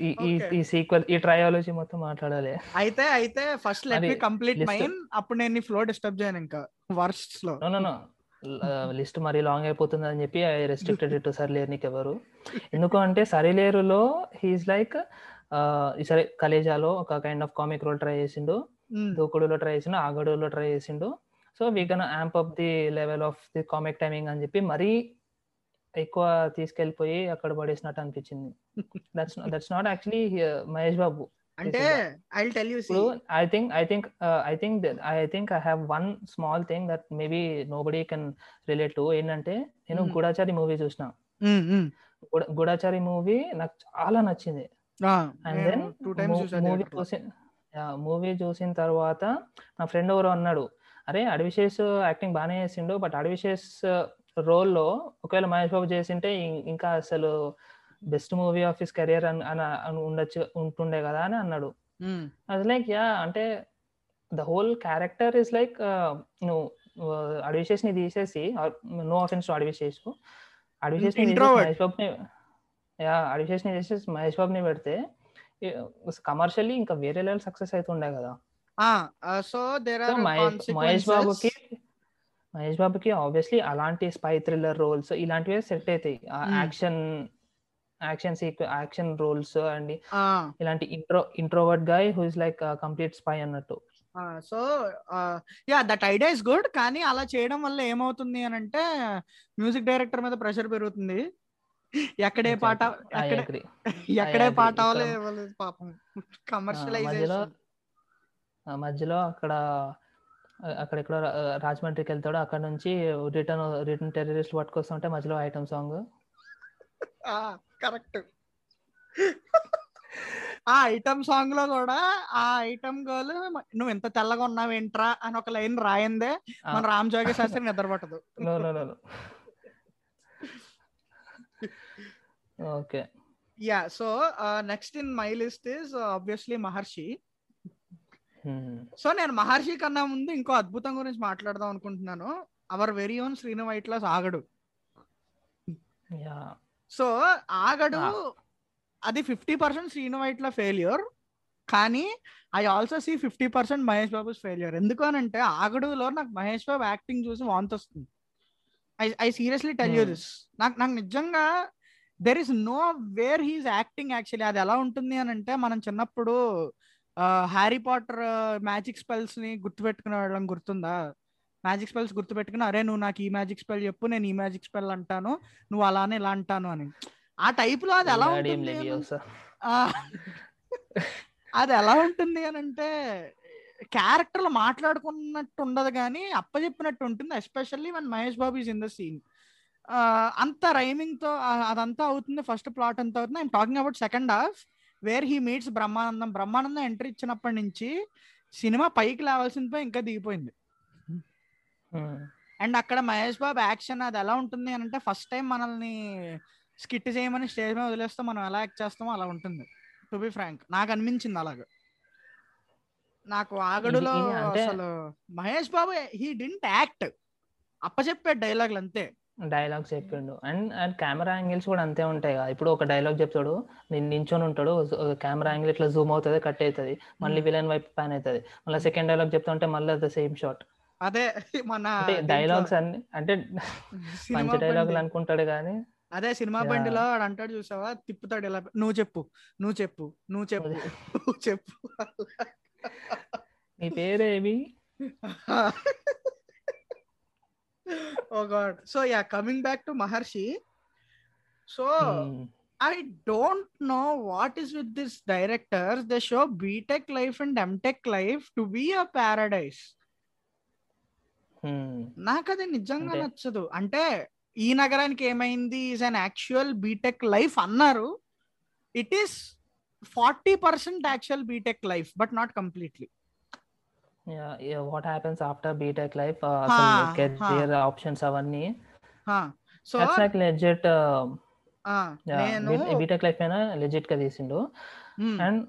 S2: ఈ ఈ
S1: Okay.
S2: ఈ sequel ఈ trilogy మొత్తం మాట్లాడాలి.
S1: అయితే అయితే
S2: first
S1: let me
S2: complete
S1: mine అప్పుడు నేను నీ ఫ్లో డిస్టర్బ్ చేయను ఇంకా. వర్స్ట్లో.
S2: నో నో నో లిస్ట్ మరీ లాంగ్ అయిపోతుంది అని చెప్పి ఐ రెస్ట్రిక్టెడ్ టు *laughs* సరిలేరు నీకు ఎవరు ఎందుకు అంటే సరిలేరులో హీఈస్ లైక్ సరే కలేజాలో ఒక kind of comic role try చేసిండు. దూకుడులో ట్రై చేసిండు ఆగడులో ట్రై చేసిండు. So we can amp up the level of the comic timing అని చెప్పి మరీ ఎక్కువ తీసుకెళ్ళిపోయి అక్కడ పడేసినట్టు అనిపించింది. That's that's not actually Mahesh Babu.
S1: అంటే ఐ టెల్ యూ
S2: ఇప్పుడు I think I think I think I think I have one small thing that maybe nobody can relate to ఏంటంటే నేను
S1: Hmm.
S2: గూఢాచారి మూవీ చూసిన. గూఢ- గూఢాచారి మూవీ నాకు చాలా నచ్చింది. And then
S1: times చూసాను
S2: movie. చూసి మూవీ చూసిన తర్వాత నా ఫ్రెండ్ ఎవరో అన్నాడు అరే అడవిశేష్ యాక్టింగ్ బాగానే చేసిండు బట్ అడవిశేష్ రోల్లో ఒకవేళ మహేష్ బాబు చేసింటే ఇంకా అసలు best movie of his career అని అని- ఉండొచ్చు ఉంటుండే కదా అని అన్నాడు. అది లైక్ యా అంటే the whole character is like నువ్వు అడవిశేష్ని తీసేసి నో ఆఫెన్స్ టు అడవిశేష్
S1: అడవిశేష్ని.
S2: మహేష్ బాబుని యా అడవిశేష్ని తీసేసి మహేష్ బాబుని పెడితే కమర్షియల్లీ ఇంకా వేరే లెవెల్ సక్సెస్ అవుతుండే కదా సో
S1: are
S2: మహేష్ మహేష్ బాబుకి. మహేష్ బాబుకి ఆబ్వియస్లీ అలాంటి స్పై థ్రిల్లర్ రోల్స్ ఇలాంటివే సెట్ అవుతాయి. యాక్షన్ యాక్షన్ సీక్వె యాక్షన్ రోల్స్ అండ్ ఇలాంటి intro introvert guy who is like complete spy అన్నట్టు.
S1: so yeah that idea is good కానీ అలా చేయడం వల్ల ఏమవుతుంది అని అంటే మ్యూజిక్ డైరెక్టర్ మీద ప్రెషర్ పెరుగుతుంది. ఎక్కడే పాట ఎక్కడే. *laughs* పాట పాపం. కమర్షియలైజేషన్.
S2: ఆ మధ్యలో అక్కడ అక్కడెక్కడ రాజమండ్రికి వెళ్తాడు. అక్కడ నుంచి రిటర్న్ రిటర్న్ టెర్రరిస్ట్ పట్టుకొస్తుంటే మధ్యలో ఐటమ్ సాంగ్.
S1: కరెక్ట్. ఆ ఐటమ్ సాంగ్లో కూడా ఆ ఐటమ్ గర్ల్ నువ్వు ఎంత తెల్లగా ఉన్నావేంట్రా అని ఒక లైన్ రాయిందే మన రామ్ జోగి శాస్త్రి నిద్ర పట్టదు
S2: no no no. Okay.
S1: Yeah so next in my list is obviously Maharshi. So నేను మహర్షి కన్నా ముందు ఇంకో అద్భుతం గురించి మాట్లాడదాం అనుకుంటున్నాను. Our very own Srinu Vaitla's
S2: Aagadu.
S1: Yeah. So
S2: Aagadu.
S1: అది fifty percent Srinu Vaitla failure. కానీ I also see fifty percent Mahesh Babu failure. ఎందుకు అని అంటే ఆగడులో నాకు మహేష్ బాబు యాక్టింగ్ చూసి వాంతి వస్తుంది. I I seriously tell
S2: you.
S1: This. నాకు నాకు నిజంగా there is no where he's acting actually అది ఎలా ఉంటుంది అని అంటే మనం చిన్నప్పుడు హ్యారీ పాటర్ మ్యాజిక్ స్పెల్స్ని గుర్తుపెట్టుకునే వాళ్ళం గుర్తుందా? మ్యాజిక్ స్పెల్స్ గుర్తుపెట్టుకుని అరే నువ్వు నాకు ఈ మ్యాజిక్ స్పెల్ చెప్పు నేను ఈ మ్యాజిక్ స్పెల్ అంటాను నువ్వు అలానే ఇలా అంటాను అని. ఆ టైప్లో అది ఎలా ఉంటుంది అది ఎలా ఉంటుంది అని అంటే క్యారెక్టర్లు మాట్లాడుకున్నట్టు ఉండదు కానీ అప్పచెప్పినట్టు ఉంటుంది ఎస్పెషల్లీ మన Mahesh Babu is in the scene అంత రైమింగ్తో అదంతా అవుతుంది ఫస్ట్ ప్లాట్ అంతా అవుతుంది. I'm talking about second half where he meets Brahmanandam Brahmanandam entry ఇచ్చినప్పటి నుంచి సినిమా పైకి లేవాల్సింది పోయి ఇంకా దిగిపోయింది. అండ్ అక్కడ మహేష్ బాబు యాక్షన్ అది ఎలా ఉంటుంది అని అంటే ఫస్ట్ టైం మనల్ని స్కిట్ చేయమని స్టేజ్ మీద వదిలేస్తే మనం ఎలా యాక్ట్ చేస్తామో అలా ఉంటుంది. టు బి ఫ్రాంక్ నాకు అనిపించింది అలాగా. నాకు ఆగడులో అసలు Mahesh Babu he didn't act. అప్పచెప్పే డైలాగులు అంతే.
S2: డైలాగ్స్ చెప్పిండు. అండ్ అండ్ కెమెరా యాంగిల్స్ కూడా అంతే ఉంటాయి కదా. ఇప్పుడు ఒక డైలాగ్ చెప్తాడు నేను నించొని ఉంటాడు కెమెరా యాంగిల్ ఇట్లా జూమ్ అవుతుంది కట్ అవుతుంది మళ్ళీ. విలన్ వైపు ప్యాన్ అవుతుంది. మళ్ళీ సెకండ్ డైలాగ్ చెప్తా ఉంటే మళ్ళీ ద సేమ్ షాట్.
S1: అదే *laughs* మన
S2: డైలాగ్స్ అన్ని అంటే మంచి డైలాగులు అనుకుంటాడు కానీ
S1: అదే సినిమా బండిలో ఆడు అంటాడు చూసావా? తిప్పుతాడు ఇలా నువ్వు చెప్పు నువ్వు చెప్పు నువ్వు చెప్పు చెప్పు
S2: నీ పేరేమి?
S1: So yeah coming back to Maharshi so I don't know what is with this director the show BTech life and MTech life to be a paradise నాకు అది నిజంగా నచ్చదు. అంటే ఈ నగరానికి ఏమైంది? Is an actual BTech life అన్నారు. It is forty percent
S2: actual BTech life but not completely life? Uh,
S1: Ha,
S2: some
S1: ha.
S2: career options అవన్నీ. So like
S1: legit
S2: BTech life అయినా లెజిట్గా తీసిండు. అండ్.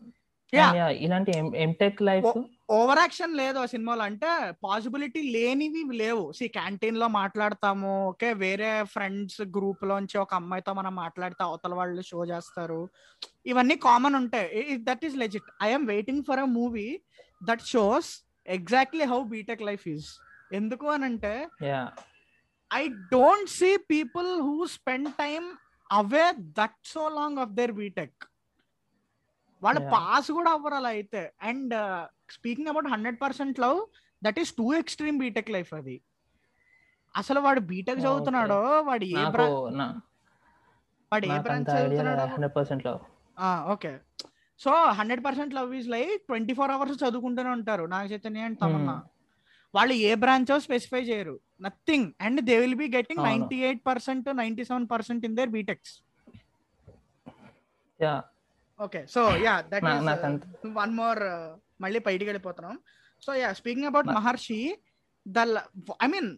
S2: ఇలాంటి ఎంటెక్ లైఫ్
S1: ఓవర్ యాక్షన్ లేదు ఆ సినిమాలో. అంటే పాసిబిలిటీ లేనివి లేవు. సి క్యాంటీన్లో మాట్లాడతాము. ఓకే వేరే ఫ్రెండ్స్ గ్రూప్ లోంచి ఒక అమ్మాయితో మనం మాట్లాడితే అవతల వాళ్ళు షో చేస్తారు. ఇవన్నీ కామన్ ఉంటాయి. That is legit. I'm waiting for a movie that shows exactly how BTech life is. ఎందుకు అని అంటే I don't see people who spend time away that so long of their BTech. వాళ్ళు. Pass కూడా అవ్వరు అలా అయితే. And speaking about hundred percent love that is too extreme BTech life అది. అసలు వాడు బీటెక్. చదువుతున్నాడో వాడు ఏ
S2: నాకు
S1: వాడు ఏ
S2: నాకు
S1: బ్రాంచ్ చదువుతున్నాడు? Okay. So hundred percent love is like twenty four hours చదువుకుంటూనే ఉంటారు నాగ చైతన్య అండ్ తమన్నా. వాళ్ళు ఏ బ్రాంచ్ స్పెసిఫై చేయరు. Nothing and they
S2: will
S1: be getting. Ninety eight percent ninety seven percent in
S2: their
S1: BTechs okay so yeah
S2: that
S1: is
S2: నాకు
S1: one more మళ్ళీ బయటికి వెళ్ళిపోతున్నాం. So yeah speaking
S2: about
S1: Maharshi the I mean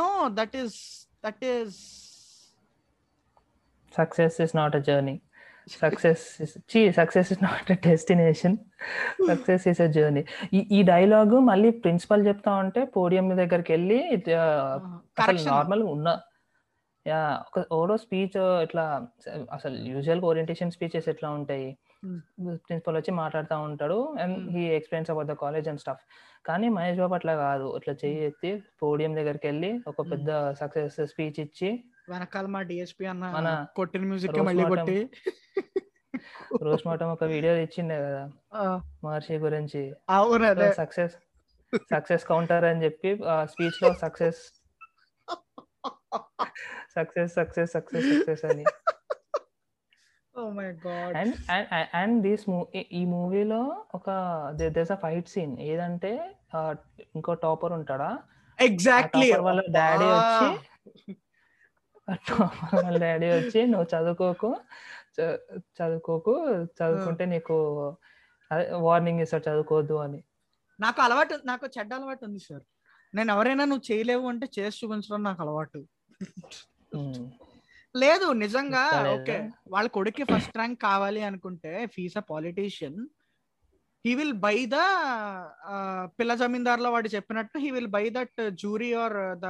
S1: no that is that is
S2: success is not a journey success చీ success is not a destination success is a journey ఈ dialogue మళ్ళీ principal చెప్తా ఉంటే podium దగ్గరికి వెళ్ళి normal ఉన్న yeah ఒక ఓరో speech ఇట్లా అసలు యూజువల్ ఓరియంటేషన్ స్పీచెస్ ఎట్లా ఉంటాయి. ప్రిన్సిపల్ వచ్చి మాట్లాడుతూ ఉంటాడు.
S1: And.
S2: He explains about the college and stuff. కానీ మహేష్ బాబు అట్లా కాదు. ఇట్లా చెయ్యి ఎత్తి పోడియం దగ్గరికి వెళ్ళి ఒక. పెద్ద సక్సెస్ స్పీచ్ ఇచ్చి
S1: వెనకాల మా డిఎస్పి అన్న
S2: మన
S1: కొట్టిన మ్యూజిక్
S2: రోజ్
S1: మళ్ళీ
S2: మాటం.
S1: కొట్టి.
S2: రోజ్ మాటం ఒక వీడియో ఇచ్చిండే కదా.
S1: ఆ,
S2: మహర్షి గురించి. సక్సెస్ సక్సెస్ కౌంటర్ అని చెప్పి స్పీచ్లో success. *laughs* Success success success success అని. అండ్ అండ్ దిస్ ఈ మూవీలో ఒక దేస్ అ ఫైట్ సీన్ ఏదంటే ఇంకో టాపర్ ఉంటాడా?
S1: ఎగ్జాక్ట్లీ
S2: వాళ్ళ daddy వచ్చి topper వాళ్ళ డాడీ వచ్చి నువ్వు చదువుకోకు చదువుకోకు చదువుకుంటే నీకు వార్నింగ్ ఇస్తాడు చదువుకోవద్దు అని.
S1: నాకు అలవాటు నాకు చెడ్డ అలవాటు ఉంది సార్. నేను ఎవరైనా నువ్వు చేయలేవు అంటే చేసి చూపించడం నాకు అలవాటు. లేదు నిజంగా? ఓకే. వాళ్ళ కొడుక్కి ఫస్ట్ ర్యాంక్ కావాలి అనుకుంటే fees a politician he will buy the పిల్ల జమీందార్లో వాడు చెప్పినట్టు he will buy that jury or the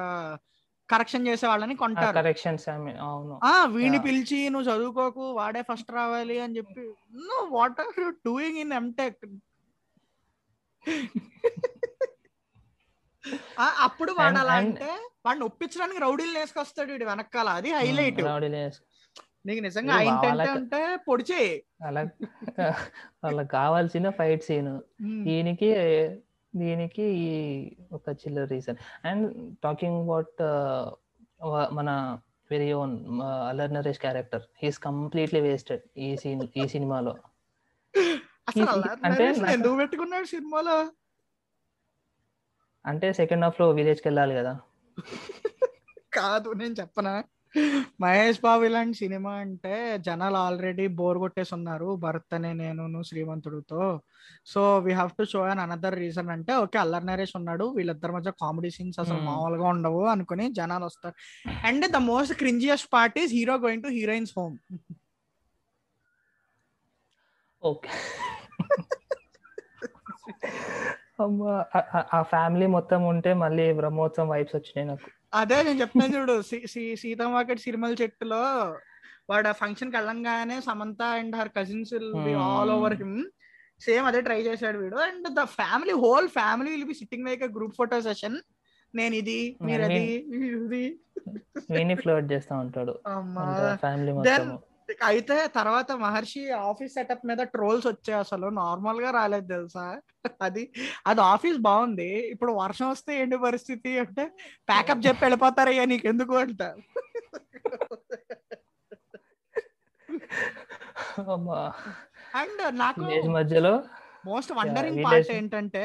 S1: correction చేసే వాళ్ళని కొంటారు.
S2: కరెక్షన్స్ అవును.
S1: ఆ వీడిని. పిలిచి నువ్వు చదువుకోకు వాడే ఫస్ట్ రావాలి అని చెప్పి no what are you doing in MTech అప్పుడు వాడు
S2: And-
S1: అలా
S2: and-
S1: అంటే వాడిని ఒప్పించడానికి రౌడీలు వేసుకొస్తాడు వీడు వెనకాల. అది హైలైట్. నీకు నిజంగా ఉంటే పొడిచే
S2: అలా వాళ్ళకి కావాల్సిన ఫైట్ సీన్. దీనికి దీనికి ఈ ఒక చిల్లర్ రీజన్. అండ్ టాకింగ్ అబౌట్ మన very own Allari Naresh character. He's completely wasted ఈ సీన్ ఈ సినిమాలో. అంటే
S1: సినిమాలో?
S2: అంటే సెకండ్ హాఫ్లో విలేజ్కి వెళ్ళాలి కదా.
S1: కాదు నేను చెప్పనా? మహేష్ బాబు ఇలాంటి సినిమా అంటే జనాలు ఆల్రెడీ బోర్ కొట్టేసి ఉన్నారు భరత్ అనే నేను శ్రీమంతుడితో. So we have to show an another reason అంటే ఓకే అల్లర్ నరేష్ ఉన్నాడు వీళ్ళిద్దరి మధ్య కామెడీ సీన్స్ అసలు
S2: Hmm.
S1: మామూలుగా ఉండవు అనుకుని జనాలు వస్తారు. And the most cringiest part is hero going to heroine's
S2: home okay ఆ- ఫ్యామిలీ మొత్తం ఉంటే మళ్ళీ బ్రహ్మోత్సవం వైబ్స్ వచ్చినాయి నాకు.
S1: అదే నేను చెప్తాను చూడు సీ- సీ- సీతమ్మవాకటి సిరిమల చెట్టులో వాడు ఆ ఫంక్షన్కి వెళ్ళంగానే Samantha and her cousins
S2: all.
S1: Over him. Same అదే ట్రై చేశాడు వీడు. And the family whole family will be sitting like group photo session. నేను ఇది మీరు అది ఇది.
S2: ఫ్లోట్ చేస్తా ఉంటాడు.
S1: అమ్మా.
S2: ఫ్యామిలీ మొత్తం
S1: అయితే తర్వాత మహర్షి ఆఫీస్ సెటప్ మీద ట్రోల్స్ వచ్చాయి అసలు. నార్మల్గా రాలేదు తెలుసా? అది అది ఆఫీస్ బాగుంది. ఇప్పుడు వర్షం వస్తే ఏంటి పరిస్థితి అంటే ప్యాకప్ చెప్పి వెళ్ళిపోతారయ్యా నీకు ఎందుకు అంట అండ్ నాకు
S2: మధ్యలో
S1: మోస్ట్ వండరింగ్ పార్ట్ ఏంటంటే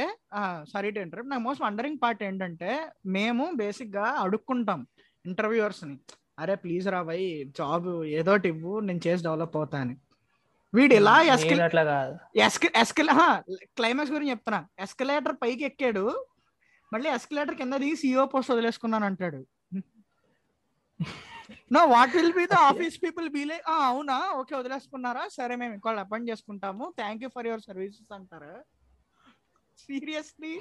S1: సారీ టు ఇంటర్ నాకు మోస్ట్ వండరింగ్ పార్ట్ ఏంటంటే మేము బేసిక్గా అడుక్కుంటాం ఇంటర్వ్యూవర్స్ని. అరే ప్లీజ్ రా భయ్ జాబ్ ఏదోటి ఇవ్వు నేను చేసి డెవలప్ అవుతా అని. వీడు ఇలా క్లైమాక్స్ గురించి చెప్తున్నా. ఎస్కలేటర్ పైకి ఎక్కాడు మళ్ళీ ఎస్కలేటర్ కింద దిగి సిఓ పోస్ట్ వదిలేసుకున్నాను అంటాడు. No what will be the office people be like అవునా? ఓకే వదిలేసుకున్నారా? సరే మేము ఇంకోళ్ళు అపాయింట్ చేసుకుంటాము. Thank you for your services అంటారా. Seriously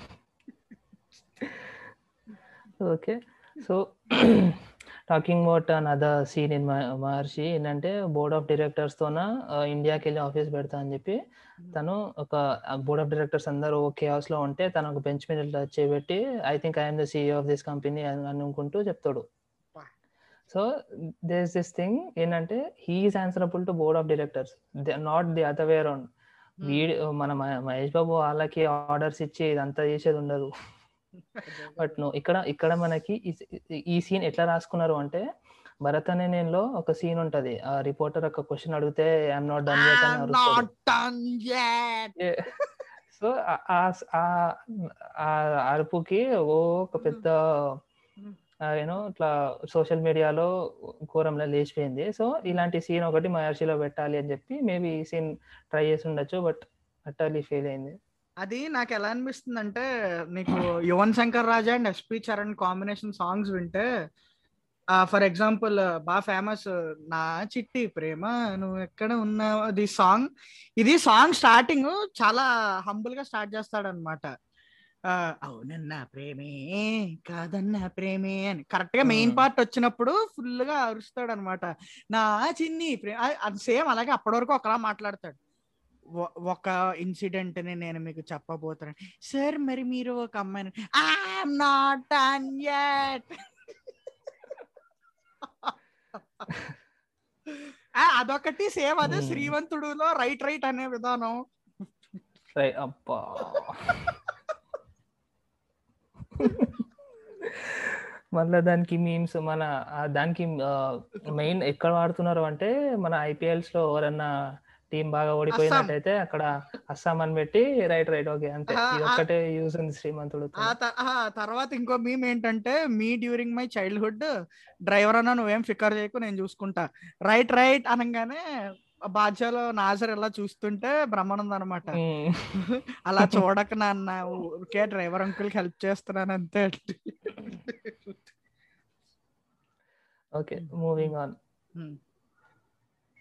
S2: okay. So talking about another scene in Maharshi ఏంటంటే బోర్డ్ ఆఫ్ డైరెక్టర్స్ తోన ఇండియాకి వెళ్ళి ఆఫీస్ పెడతా అని చెప్పి తను ఒక బోర్డ్ ఆఫ్ డైరెక్టర్స్ అందరూ కేఆస్లో ఉంటే తను ఒక బెంచ్ మీద ఇట్లా చేయబెట్టి I think I'm the CEO of this company అని అనుకుంటూ చెప్తాడు. సో దేస్ దిస్ థింగ్ ఏంటంటే he is answerable to board of directors not the other way around వీడి మన మహేష్ బాబు వాళ్ళకి ఆర్డర్స్ ఇచ్చి ఇదంతా చేసేది ఉండదు. బట్ నో ఇక్కడ ఇక్కడ మనకి ఈ- సీన్ ఎట్లా రాసుకున్నారు అంటే భరత్ అనే నేనులో ఒక సీన్ ఉంటది. ఆ రిపోర్టర్ ఒక క్వశ్చన్ అడిగితే ఐఎమ్ నాట్ డన్ అని. సో ఆ అరుపుకి ఓ ఒక పెద్ద యూనో ఇట్లా సోషల్ మీడియాలో ఘోరంలో లేచిపోయింది. సో ఇలాంటి సీన్ ఒకటి మహర్షిలో పెట్టాలి అని చెప్పి మేబీ ఈ సీన్ ట్రై చేసి ఉండొచ్చు బట్ అట్టర్లీ ఫెయిల్ అయింది.
S1: అది నాకు ఎలా అనిపిస్తుంది అంటే నీకు Yuvan Shankar Raja and SP Charan combination songs వింటే ఫర్ ఎగ్జాంపుల్ బాగా ఫేమస్ నా చిట్టి ప్రేమ నువ్వు ఎక్కడ ఉన్నావు? అది సాంగ్ ఇది సాంగ్ స్టార్టింగ్ చాలా హంబుల్గా స్టార్ట్ చేస్తాడు అనమాట అవునన్నా ప్రేమే కాదన్నా ప్రేమే అని. కరెక్ట్గా మెయిన్. పార్ట్ వచ్చినప్పుడు ఫుల్గా అరుస్తాడు అనమాట నా చిన్ని ప్రేమ అది సేమ్ అలాగే అప్పటి వరకు ఒకలా మాట్లాడతాడు. ఒక ఇన్సిడెంట్ని నేను మీకు చెప్పబోతున్నాను. సార్ మరి మీరు ఒక అమ్మాయిని ఐఎమ్ నాట్ డన్ యట్. అదొకటి సేమ్ అదే. శ్రీవంతుడులో రైట్ రైట్ అనే విధానం.
S2: అబ్బా. మళ్ళీ దానికి మీమ్స్ మన దానికి మెయిన్ ఎక్కడ వాడుతున్నారు అంటే మన ఐపీఎల్స్లో ఎవరన్నా టీం బాగా ఓడిపోయినట్టయితే అక్కడ అస్సాం అని పెట్టి రైట్ రైట్ ఓకే అంతే. ఒక్కటే యూస్ ఉంది శ్రీమంతుడు.
S1: తర్వాత ఇంకో మీమ్ ఏంటంటే me during my childhood driver అన్న నువ్వేం ఫికర్ చేయకు నేను చూసుకుంటా. రైట్ రైట్ అనగానే బాధ్యలో నాజర్ ఇలా చూస్తుంటే బ్రహ్మానందం అనమాట అలా చూడక నాన్న ఊరికే డ్రైవర్ అంకుల్కి హెల్ప్ చేస్తున్నాను అంతే.
S2: Okay moving on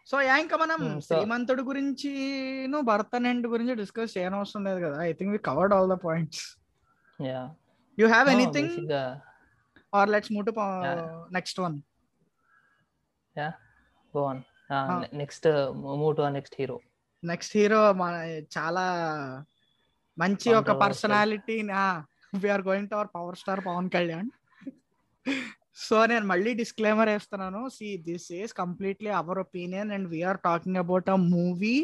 S1: so yeah ఇంకా మనం శ్రీమంతుడు గురించి భరత్ అండ్ గురించి డిస్కస్ చేయనవసరం లేదు కదా. I think we
S2: covered
S1: all the points
S2: yeah.
S1: You. Have anything or
S2: let's
S1: move to.
S2: Next one
S1: go
S2: on. Next move to next
S1: hero next hero చాలా మంచి ఒక. Personality we're going to our power star Pawan Kalyan so నేను మళ్ళీ disclaimer వేస్తున్నాను. See this is completely our opinion and we're talking about a movie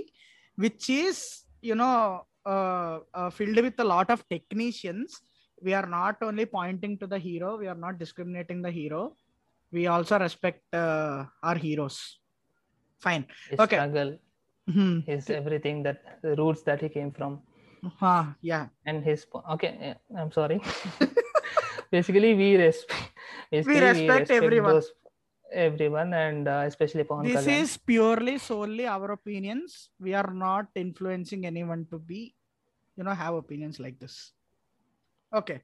S1: which is you know filled with lot of technicians we're not only pointing to the hero we're not discriminating the hero we also respect uh, our heroes. Fine.
S2: His
S1: Okay.
S2: Struggle
S1: hmm.
S2: His everything that roots that he came from
S1: ah, yeah.
S2: And his po- okay yeah, i'm sorry. *laughs* basically *laughs* we respect basically
S1: respect everyone.
S2: those everyone and uh, especially Pawan
S1: this
S2: Kalyan.
S1: is purely solely our opinions we are not influencing anyone to be you know have opinions like this okay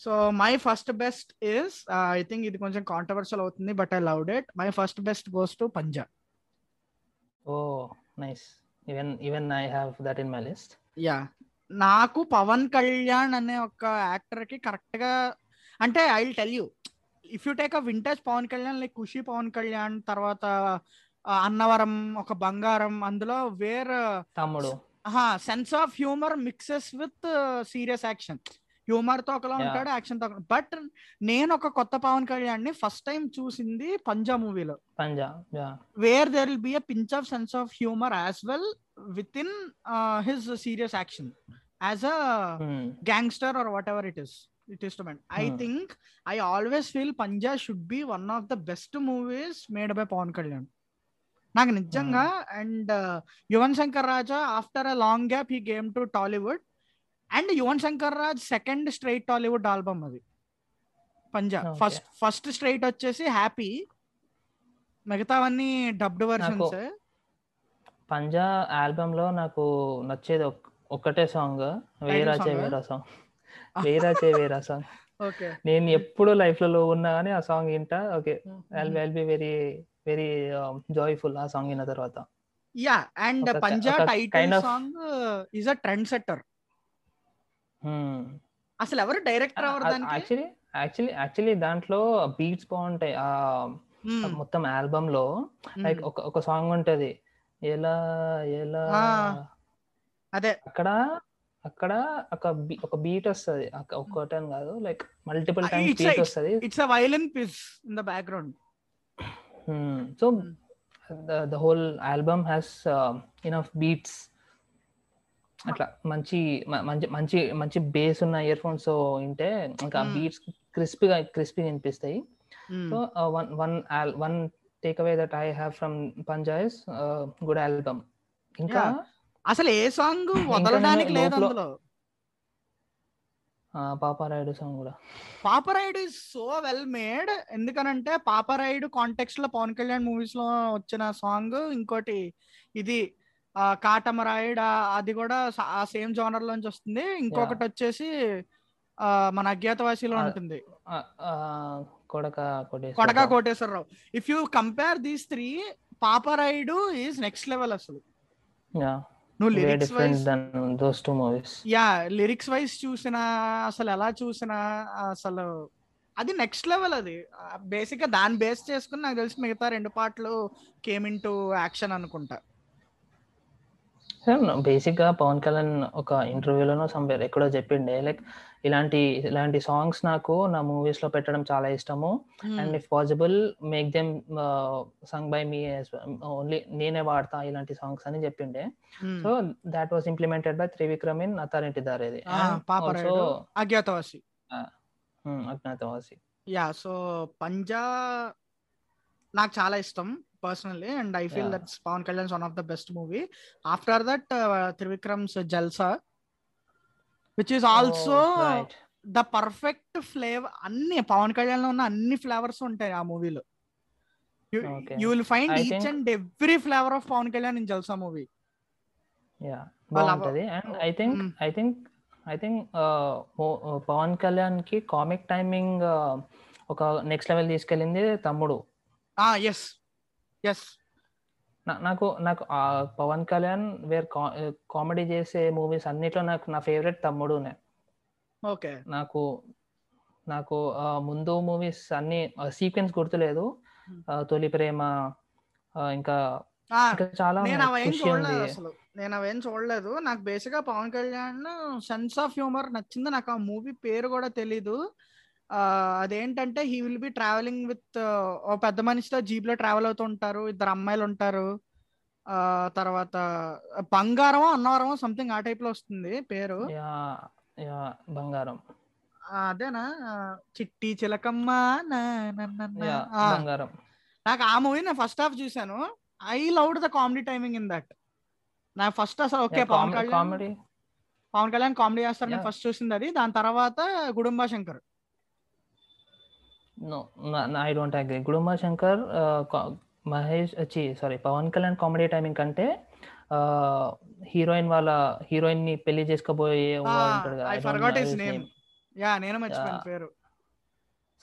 S1: so my first best is uh, i think ఇది కొంచెం controversial అవుతుంది but I loved it my first best goes to Panja
S2: oh nice even even i have that in my list
S1: yeah నాకు పవన్ కళ్యాణ్ అనే ఒక actor కి correct గా అంటే I tell you if you take a vintage Pawan Kalyan like Kushi Pawan Kalyan తర్వాత అన్నవరం ఒక బంగారం అందులో
S2: where
S1: Thammudu. Sense of humour mixes with serious action హ్యూమర్తో ఒకలా. ఉంటాడు యాక్షన్తో బట్ నేను ఒక కొత్త పవన్ కళ్యాణ్ని ఫస్ట్ టైం చూసింది పంజా మూవీలో
S2: Punjab yeah
S1: where there will be a pinch of sense of humor as well within uh, his serious action. As a gangster or whatever it is. I
S2: Hmm.
S1: think i always feel panja should be one of the best movies made by pawan kalyan. నాకు నిజంగా and Yuvan Shankar Raja after a long gap he came to Tollywood and Yuvan Shankar Raj second straight Tollywood album అది. Panja
S2: Okay.
S1: First first straight వచ్చేసి happy మిగతావన్నీ dubbed versions
S2: Panja ఆల్బమ్లో నాకు నచ్చేది ఒక్- ఒక్కటే సాంగ్ వేరాచే
S1: song ఆ?
S2: వేరా వేరాచే వేరా సాంగ్.
S1: ఓకే.
S2: నేను ఎప్పుడు లైఫ్లో ఉన్నా కానీ ఆ సాంగ్ వింటా. Okay. I'll I'll be very very joyful ఆ సాంగ్ విన్న తర్వాత.
S1: యా. అండ్
S2: ఒక-
S1: పంజా
S2: ఒక title
S1: song is a trend setter. అసలు ఎవరు డైరెక్టర్ ఎవరు దానికి?
S2: యాక్చువల్లీ యాక్చువల్లీ యాక్చువల్లీ దాంట్లో బీట్స్ బాగుంటాయి. ఆ. మొత్తం ఆల్బమ్లో లైక్. ఒక ఒక సాంగ్ ఉంటది. ఎలా ఎలా.
S1: అదే.
S2: అక్కడ అక్కడ ఒక ఒక బీట్ వస్తుంది. ఒక్కటని కాదు. లైక్ మల్టిపుల్ టైమ్స్ బీట్ వస్తుంది.
S1: It's a violin piece in the background
S2: so
S1: Hmm.
S2: The whole album has enough beats అట్లా మంచి మంచి మంచి మంచి బేస్ ఉన్న ఇయర్ ఫోన్స్ వింటే ఇంకా
S1: Hmm.
S2: బీట్స్ క్రిస్పీగా క్రిస్పీగా వినిపిస్తాయి. So one one one take away that I have from Panja is good album ఇంకా
S1: అసలు ఏ సాంగ్ వదలడానికి లేదు అందులో?
S2: పాపారాయుడు సాంగ్ కూడా.
S1: Paparayudu is so well made ఎందుకనంటే పాపరైడ్ కాంటెక్స్ట్లో పవన్ కళ్యాణ్ మూవీస్లో వచ్చిన సాంగ్. ఇంకోటి ఇది కాటమరాయుడ్ అది కూడా ఆ సేమ్ జోనర్ లోంచి వస్తుంది. ఇంకొకటి వచ్చేసి మన అజ్ఞాతవాసిలో ఉంటుంది.
S2: కొడక
S1: Koteswararao. If you compare these three Paparayudu is next level అసలు. నువ్వు lyrics
S2: wise those two movies
S1: yeah lyrics wise చూసినా అసలు ఎలా చూసినా అసలు అది నెక్స్ట్ లెవెల్ అది. బేసిక్గా దాన్ని బేస్ చేసుకుని నాకు తెలిసి మిగతా రెండు పాటలు కేమ్ ఇన్ టు యాక్షన్ అనుకుంటా.
S2: బేసిక్గా పవన్ కళ్యాణ్ ఒక ఇంటర్వ్యూలోనో సంవేర్ ఎక్కడో చెప్పిండే. లైక్ ఇలాంటి ఇలాంటి సాంగ్స్ నాకు నా మూవీస్లో పెట్టడం చాలా ఇష్టము. And if possible make them sung by me only నేనే వాడతా ఇలాంటి సాంగ్స్ అని చెప్పిండే. So that was implemented by Trivikram in Attarintiki Daredi
S1: Paparayudu Agnyaathavaasi.
S2: Agnyaathavaasi.
S1: Yeah so Panja నాకు చాలా ఇష్టం. Personally and
S2: I
S1: feel. That's Pawan Kalyan one of the best movie after that Trivikram's Jalsa which is
S2: also
S1: the perfect flavour అన్ని పవన్ కళ్యాణ్లో ఉన్న అన్ని flavours ఉంటాయి ఆ మూవీలో.
S2: You
S1: will
S2: find
S1: each and every flavour of Pawan Kalyan in Jalsa
S2: movie
S1: yeah
S2: బాగుంటది. And
S1: I
S2: think. I think I think Pawan కళ్యాణ్కి కామిక్ టైమింగ్ ఒక నెక్స్ట్ లెవెల్ తీసుకెళ్ళింది తమ్ముడు.
S1: ఎస్ ఎస్
S2: నాకు నాకు పవన్ కళ్యాణ్ వేర్ కామెడీ చేసే మూవీస్ అన్నిట్లో నాకు నా ఫేవరెట్ తమ్ముడునే
S1: ఓకే.
S2: నాకు నాకు ముందు మూవీస్ అన్ని సీక్వెన్స్ గుర్తులేదు. తొలి ప్రేమ ఇంకా చాలా
S1: నేను. అవేం చూడలేదు నాకు బేసిక్గా Pawan Kalyan sense of humour నచ్చింది. నాకు ఆ మూవీ పేరు కూడా తెలీదు. అదేంటంటే he will be travelling with ఓ పెద్ద మనిషితో జీప్లో ట్రావెల్ అవుతూ ఉంటారు. ఇద్దరు అమ్మాయిలు ఉంటారు. ఆ తర్వాత బంగారం అన్నవరం సంథింగ్ ఆ టైప్లో వస్తుంది పేరు.
S2: బంగారం.
S1: అదేనా? చిట్టి చిలకమ్మ
S2: బంగారం.
S1: నాకు ఆ మూవీ నేను ఫస్ట్ హాఫ్ చూసాను I loved the comedy timing in that. నా ఫస్ట్ అసలు ఓకే పవన్ కళ్యాణ్ పవన్ కళ్యాణ్ కామెడీ చేస్తారు నేను. ఫస్ట్ చూసింది అది. దాని తర్వాత Gudumba Shankar.
S2: No I don't agree Gudumba Shankar Mahesh చి sorry Pawan Kalyan comedy timing కంటే హీరోయిన్ వాళ్ళ హీరోయిన్ని పెళ్ళి చేసుకోబోయే ఉంటాడు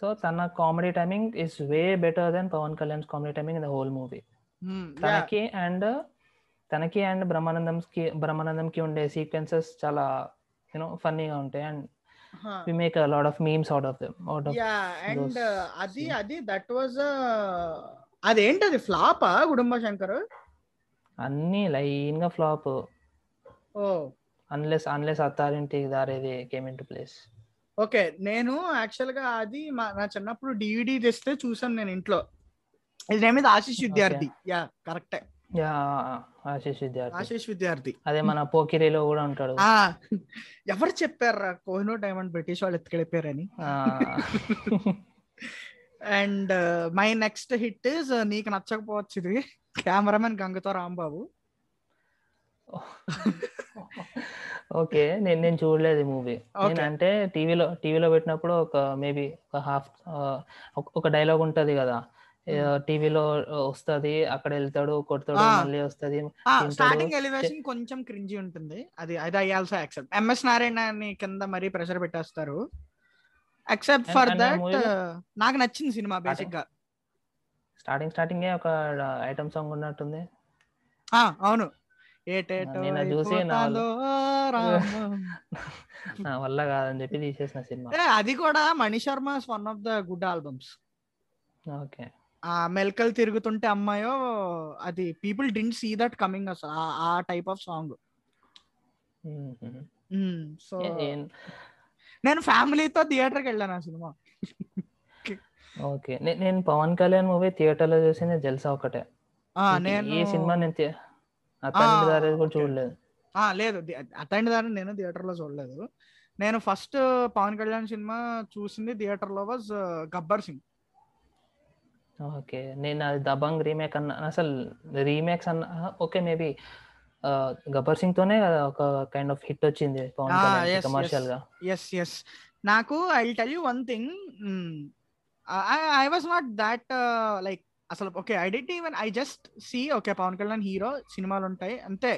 S2: సో తన comedy timing is way better then Pawan Kalyan comedy timing in the
S1: whole movie.
S2: తనకి అండ్ తనకి అండ్ బ్రహ్మానందంకి బ్రహ్మానందంకి ఉండే సీక్వెన్సెస్ చాలా యూనో ఫన్నీగా ఉంటాయి. And
S1: Huh.
S2: We make a lot of memes out of them out of
S1: yeah and
S2: those
S1: అది
S2: scenes.
S1: అది దట్ వాజ్ అదేంటి అది ఫ్లాపా గుడుంబా శంకర్?
S2: అన్ని లైన్గా flop
S1: oh.
S2: Unless unless Attarintiki Daredi came in to place
S1: okay నేను యాక్చువల్గా అది నా చిన్నప్పుడు డివిడి తెస్తే చూసాను నేను ఇంట్లో. ఇది నేమ్ ఆశీష్ విద్యార్థి. యా కరెక్టే
S2: యా ఆశీష్ విద్యార్థి.
S1: ఆశీష్ విద్యార్థి.
S2: అదే మన పోకిరిలో కూడా ఉంటాడు.
S1: ఎవరు చెప్పారా కోహినూర్ డైమండ్ బ్రిటిష్ వాళ్ళు ఎత్తుకెళ్ళిపోయారని. And my next hit is నీకు నచ్చకపోవచ్చు ఇది కెమెరామెన్ గంగతో రాంబాబు.
S2: ఓకే నేను నేను చూడలేదు మూవీ. అంటే టీవీలో టీవీలో పెట్టినప్పుడు ఒక మేబీ ఒక హాఫ్ ఒక డైలాగ్ ఉంటది కదా. టీవీలో వస్తది అక్కడ వెళ్తాడు కొడతాడు. మళ్ళీ వస్తది.
S1: స్టార్టింగ్ ఎలివేషన్ కొంచెం క్రింజీ ఉంటుంది. అది అది I also accept. MS Narayana కింద మరీ ప్రెషర్ పెట్టేస్తారు. ఎక్సెప్ట్ ఫర్ దట్ నాకు నచ్చింది సినిమా బేసిక్గా
S2: స్టార్టింగ్ స్టార్టింగ్ ఒక ఐటమ్ సాంగ్ ఉన్నట్టుంది.
S1: ఆ, అవును.
S2: నేను అది చూసి *laughs* నా వల్ల కాదని చెప్పి తీసేసిన సినిమా.
S1: అది కూడా Mani Sharma one of the good albums.
S2: Okay.
S1: ఆ మెల్కల్ తిరుగుతుంటే అమ్మాయో అది people didn't see that coming అసలు ఆ- టైప్ ఆఫ్ సాంగ్. సో నేను ఫ్యామిలీతో థియేటర్కి వెళ్ళాను ఆ సినిమా.
S2: ఓకే. నేను పవన్ కళ్యాణ్ మూవీ థియేటర్లో చూసింది జల్సా ఒకటే.
S1: నేను
S2: ఏ సినిమా నేను అతని
S1: ఆ,
S2: దారి కూడా. చూడలేదు.
S1: ఆ, లేదు. అటెండ్ దాన్ని నేను థియేటర్లో చూడలేదు. నేను ఫస్ట్ పవన్ కళ్యాణ్ సినిమా చూసింది థియేటర్లో వాజ్ గబ్బర్ సింగ్.
S2: ఓకే. నేను అది దబంగ్ రీమేక్ అన్న అసలు రీమేక్స్ అన్న ఓకే మేబీ గబ్బర్ సింగ్ తోనే ఒక కైండ్ ఆఫ్ హిట్ వచ్చింది పవన్ కమర్షియల్. గా.
S1: ఎస్ ఎస్ నాకు I tell you one thing I was not that like అసలు okay I didn't even I just see okay Pawan Kalyan hero సినిమాలు ఉంటాయి అంతే.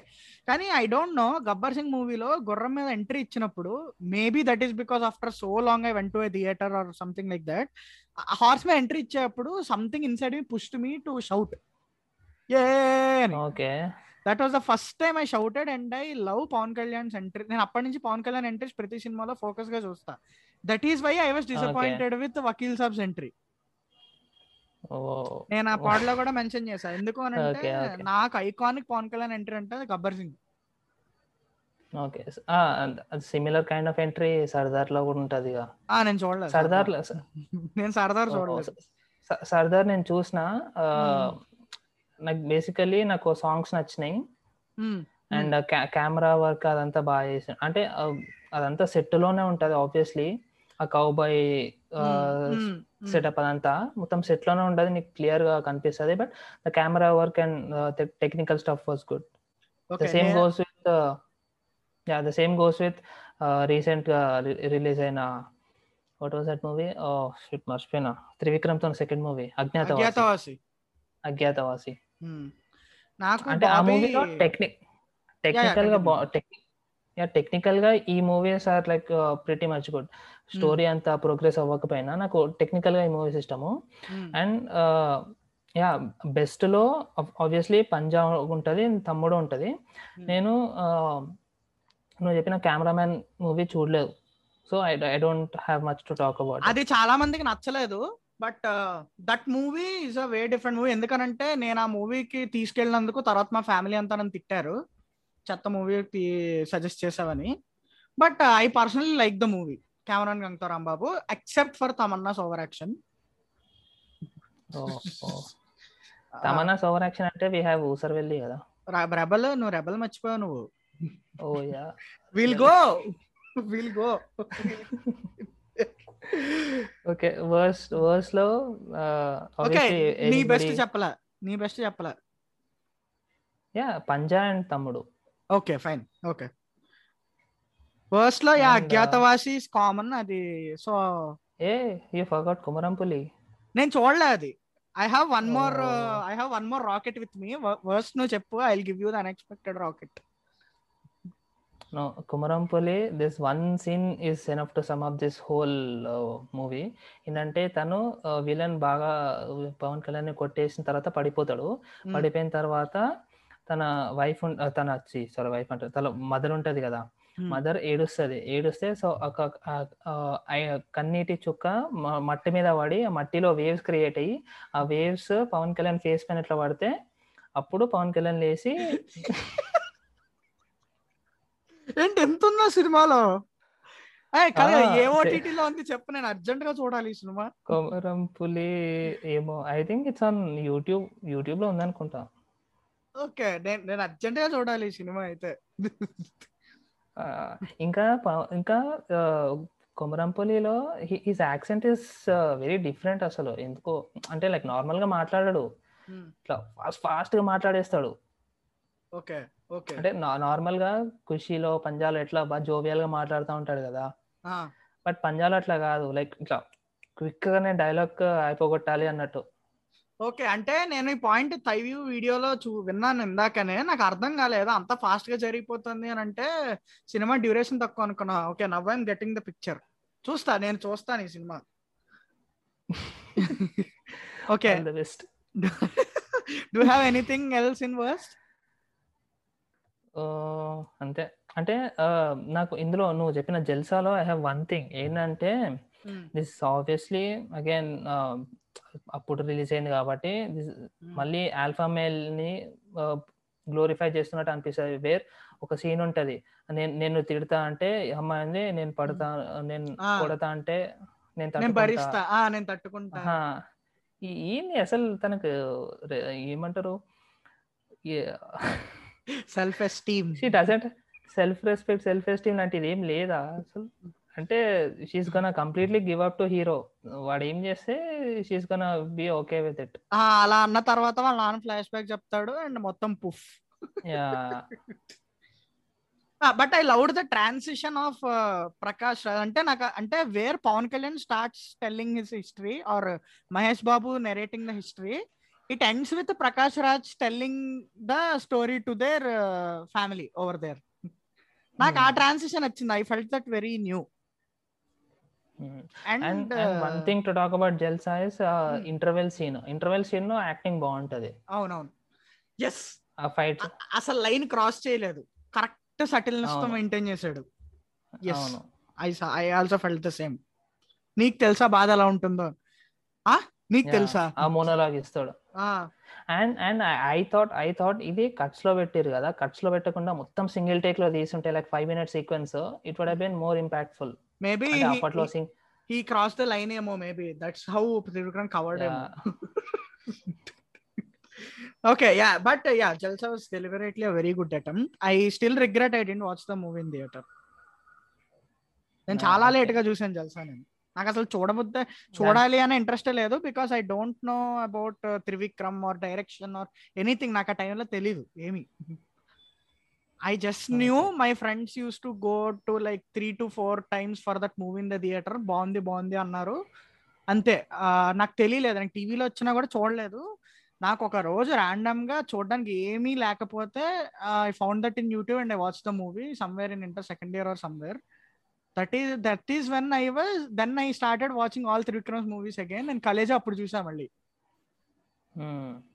S1: కానీ I don't know Gabbar Singh మూవీలో గుర్రం మీద ఎంట్రీ ఇచ్చినప్పుడు maybe that is because after so long I went to a theatre or something like that horse మీద entry ఇచ్చేటప్పుడు something inside me pushed me to shout a
S2: okay.
S1: That was the first time I shouted and I love Pawan Kalyan entry నేను అప్పటి నుంచి Pawan Kalyan entries ప్రతి సినిమాలో ఫోకస్గా చూస్తా. That is why I was disappointed with Vakeel Saab's
S2: entry
S1: నేను ఆ పాటలో కూడా మెన్షన్ చేశా. ఎందుకు అని అంటే. నాకు ఐకానిక్ పవన్ కళ్యాణ్ ఎంట్రీ అంటే Gabbar
S2: Singh okay. Similar kind of entry సర్దార్లో కూడా ఉంటది
S1: నేను చూడలేదు.
S2: సర్దార్
S1: నేను సర్దార్ చూడలేదు.
S2: సర్దార్ నేను చూసిన. నాకు బేసికలీ నాకు సాంగ్స్ నచ్చినాయి. అండ్ కెమెరా వర్క్ అదంతా బాగా చేసాను. అంటే అదంతా సెట్లోనే ఉంటది ఆబ్వియస్లీ ఆ కౌబాయ్. సెటప్ అదంతా మొత్తం సెట్లోనే ఉంటది నీకు క్లియర్గా కనిపిస్తుంది but the camera work and technical
S1: stuff
S2: was
S1: good
S2: same goes with yeah the same goes with రీసెంట్గా రిలీజ్ అయిన what was that movie shit మర్చిపోయినా. త్రివిక్రమ్తో second movie Agnyaathavaasi.
S1: Agnyaathavaasi. Hmm. నాకు
S2: అంటే ఆ మూవీలో టెక్నిక్ టెక్నికల్గా యా టెక్నికల్గా ఈ movies are like pretty much good story అంత ప్రోగ్రెస్ అవ్వకపోయినా నాకు టెక్నికల్గా ఈ మూవీస్ ఇష్టము. అండ్ యా బెస్ట్లో ఆబ్వియస్లీ పంజాబ్ ఉంటది తమ్ముడు ఉంటది.
S1: Hmm.
S2: నేను uh, నువ్వు చెప్పిన కెమెరామ్యాన్ మూవీ చూడలేదు. So I I don't have much to talk about
S1: అది చాలా మందికి నచ్చలేదు but that movie is a way different movie. ఎందుకనంటే నేను ఆ మూవీకి తీసుకెళ్ళినందుకు తర్వాత మా ఫ్యామిలీ అంతా నన్ను తిట్టారు చెత్త మూవీ సజెస్ట్ చేసావని. But I personally like the movie cameraman గంగతో Rambabu except for Tamannaah's over action.
S2: Tamannaah over action అంటే వీ హ్యావ్ ఊసర్ వెళ్ళి కదా
S1: రెబల్ నువ్వు రెబల్ మర్చిపోయావు నువ్వు.
S2: ఓ
S1: yeah. Will go will
S2: go okay worse వర్స్లో
S1: okay నీ best చెప్పలా? నీ best చెప్పలా?
S2: Yeah Panja and
S1: Thammudu. Okay fine okay ఫస్ట్లో యా
S2: uh,
S1: అజ్ఞాతవాసి కామన్ అది so
S2: a you forgot Komarampuli
S1: నేను చూడలే అది. I have one more
S2: Oh.
S1: I have one more rocket with me worst నువ్వు చెప్పు I will give you the unexpected rocket
S2: No, Komarampuli this one scene is enough to sum of this whole movie ఏంటంటే తను villain బాగా పవన్ కళ్యాణ్ కొట్టేసిన తర్వాత పడిపోతాడు. పడిపోయిన తర్వాత తన వైఫ్ తన సారీ వైఫ్ అంటే తన మదర్ ఉంటది కదా. మదర్ ఏడుస్తుంది. ఏడుస్తే సో ఒక కన్నీటి చుక్క మట్టి మీద పడి ఆ మట్టిలో వేవ్స్ క్రియేట్ అయ్యి ఆ వేవ్స్ పవన్ కళ్యాణ్ ఫేస్ పైన ఇట్లా పడితే అప్పుడు పవన్ కళ్యాణ్ లేచి *laughs*
S1: ఏంటి ఎంత ఉందో సినిమాలో? ఏ ఓటీటీలో ఉంది చెప్పు నేను అర్జెంట్గా చూడాలి ఈ సినిమా.
S2: కొమరం పులి ఏమో I think it's on YouTube యూట్యూబ్లో ఉందనుకుంటా
S1: ఓకే నేను నేను అర్జెంట్గా చూడాలి ఈ సినిమా అయితే.
S2: ఇంకా ఇంకా కొమరంపులిలో his accent is very different అసలు. ఎందుకో అంటే లైక్ నార్మల్గా మాట్లాడాడు ఇట్లా ఫాస్ట్ ఫాస్ట్గా మాట్లాడేస్తాడు.
S1: Okay okay.
S2: అంటే నార్మల్గా ఖుషీలో పంజాలో ఎట్లా బాగా జోవియల్గా మాట్లాడుతూ ఉంటాడు కదా. బట్ పంజాలో అట్లా కాదు. లైక్ ఇట్లా క్విక్ గానే డైలాగ్ అయిపోగొట్టాలి అన్నట్టు.
S1: ఓకే అంటే నేను ఈ పాయింట్ తైవ్యూ వీడియోలో చూ విన్నాను ఇందాకనే. నాకు అర్థం కాలేదు. అంత ఫాస్ట్గా జరిగిపోతుంది అని అంటే సినిమా డ్యూరేషన్ తక్కువ అనుకున్నా. Okay now I'm getting the picture. చూస్తా నేను చూస్తాను ఈ cinema. *laughs* Okay.
S2: The best.
S1: Do have anything else in worst
S2: అంతే. అంటే నాకు ఇందులో నువ్వు చెప్పిన జల్సాలో ఐ హ్యావ్ వన్ థింగ్ ఏంటంటే దిస్ ఆబ్వియస్లీ అగైన్ అప్పుడు రిలీజ్ అయింది కాబట్టి this మళ్ళీ ఆల్ఫా ని గ్లోరిఫై చేస్తున్నట్టు అనిపిస్తుంది. వేర్ ఒక సీన్ ఉంటది. నేను నేను తిడతా అంటే అమ్మాయి నేను పడతా నేను
S1: ఆ.
S2: కొడతా అంటే నేను
S1: నేను
S2: తట్టుకుంటా.
S1: భరిస్తా. ఆ నేను తట్టుకుంటా.
S2: ఆహా. ఈ- ఏంది అసలు తనకు రె- ఏమంటారు?
S1: Self esteem
S2: she doesn't self respect self esteem లాంటిది ఏం లేదా అసలు? అంటే she's gonna completely give up to hero వాడు ఏం చేస్తే షీస్ గన బి ఓకే విత్ ఇట్
S1: ఆ, అలా అన్న తర్వాత వాళ్ళ నాన్న ఫ్లాష్ బ్యాక్ చెప్తాడు అండ్ మొత్తం పుఫ్.
S2: Yeah
S1: but I loved the transition of Prakash Raj అంటే నాకు అంటే where Pawan Kalyan starts telling his history or Mahesh Babu narrating the history it ends with Prakash Raj telling the story to their family over there నాకు ఆ transition వచ్చింది I felt that
S2: very
S1: new
S2: and one thing to talk about Jalsa is interval scene interval సీన్లో acting బాగుంటది.
S1: అవునవును. Yes
S2: ఆ fight
S1: అసలు line cross చేయలేదు. Correct
S2: సటిల్నెస్తో.
S1: మెయింటైన్ చేశాడు.
S2: Yes
S1: I I also felt the same నీకు తెలుసా బాధ ఎలా ఉంటుందో? ఆ? నీకు తెలుసా?
S2: ఆ మోనోలాగ్ ఇస్తాడు. And and I thought I thought ఇది కట్స్లో పెట్టారు కదా. కట్స్లో పెట్టకుండా మొత్తం సింగిల్ టేక్లో తీసుంటే like five minutes sequence it would been more
S1: impactful
S2: maybe అప్పట్లో సింగ్
S1: హీ క్రాస్ ద లైన్ ఏమో maybe that's how Trivikram covered okay yeah but yeah Jalsa was deliberately very good attempt I still regret I didn't watch the movie in theater నేను
S2: Ah,
S1: చాలా. లేట్గా చూసాను జల్సా నేను. నాకు అసలు చూడబుద్దే చూడాలి అనే ఇంట్రెస్ట్ లేదు because I don't know about Trivikram or direction or anything నాకు ఆ టైంలో తెలీదు ఏమి. I just
S2: knew.
S1: My friends uses to go to like three to four times for that movie in the theater బాగుంది బాగుంది అన్నారు. అంతే. నాకు తెలియలేదు. నాకు టీవీలో వచ్చినా కూడా చూడలేదు. నాకు ఒక రోజు ర్యాండమ్గా చూడడానికి ఏమీ లేకపోతే I found that in YouTube and I watch the movie somewhere in inter second year or somewhere that is that is when I was then I started watching all Trivikram's movies again నేను కలేజా అప్పుడు చూసా మళ్ళీ.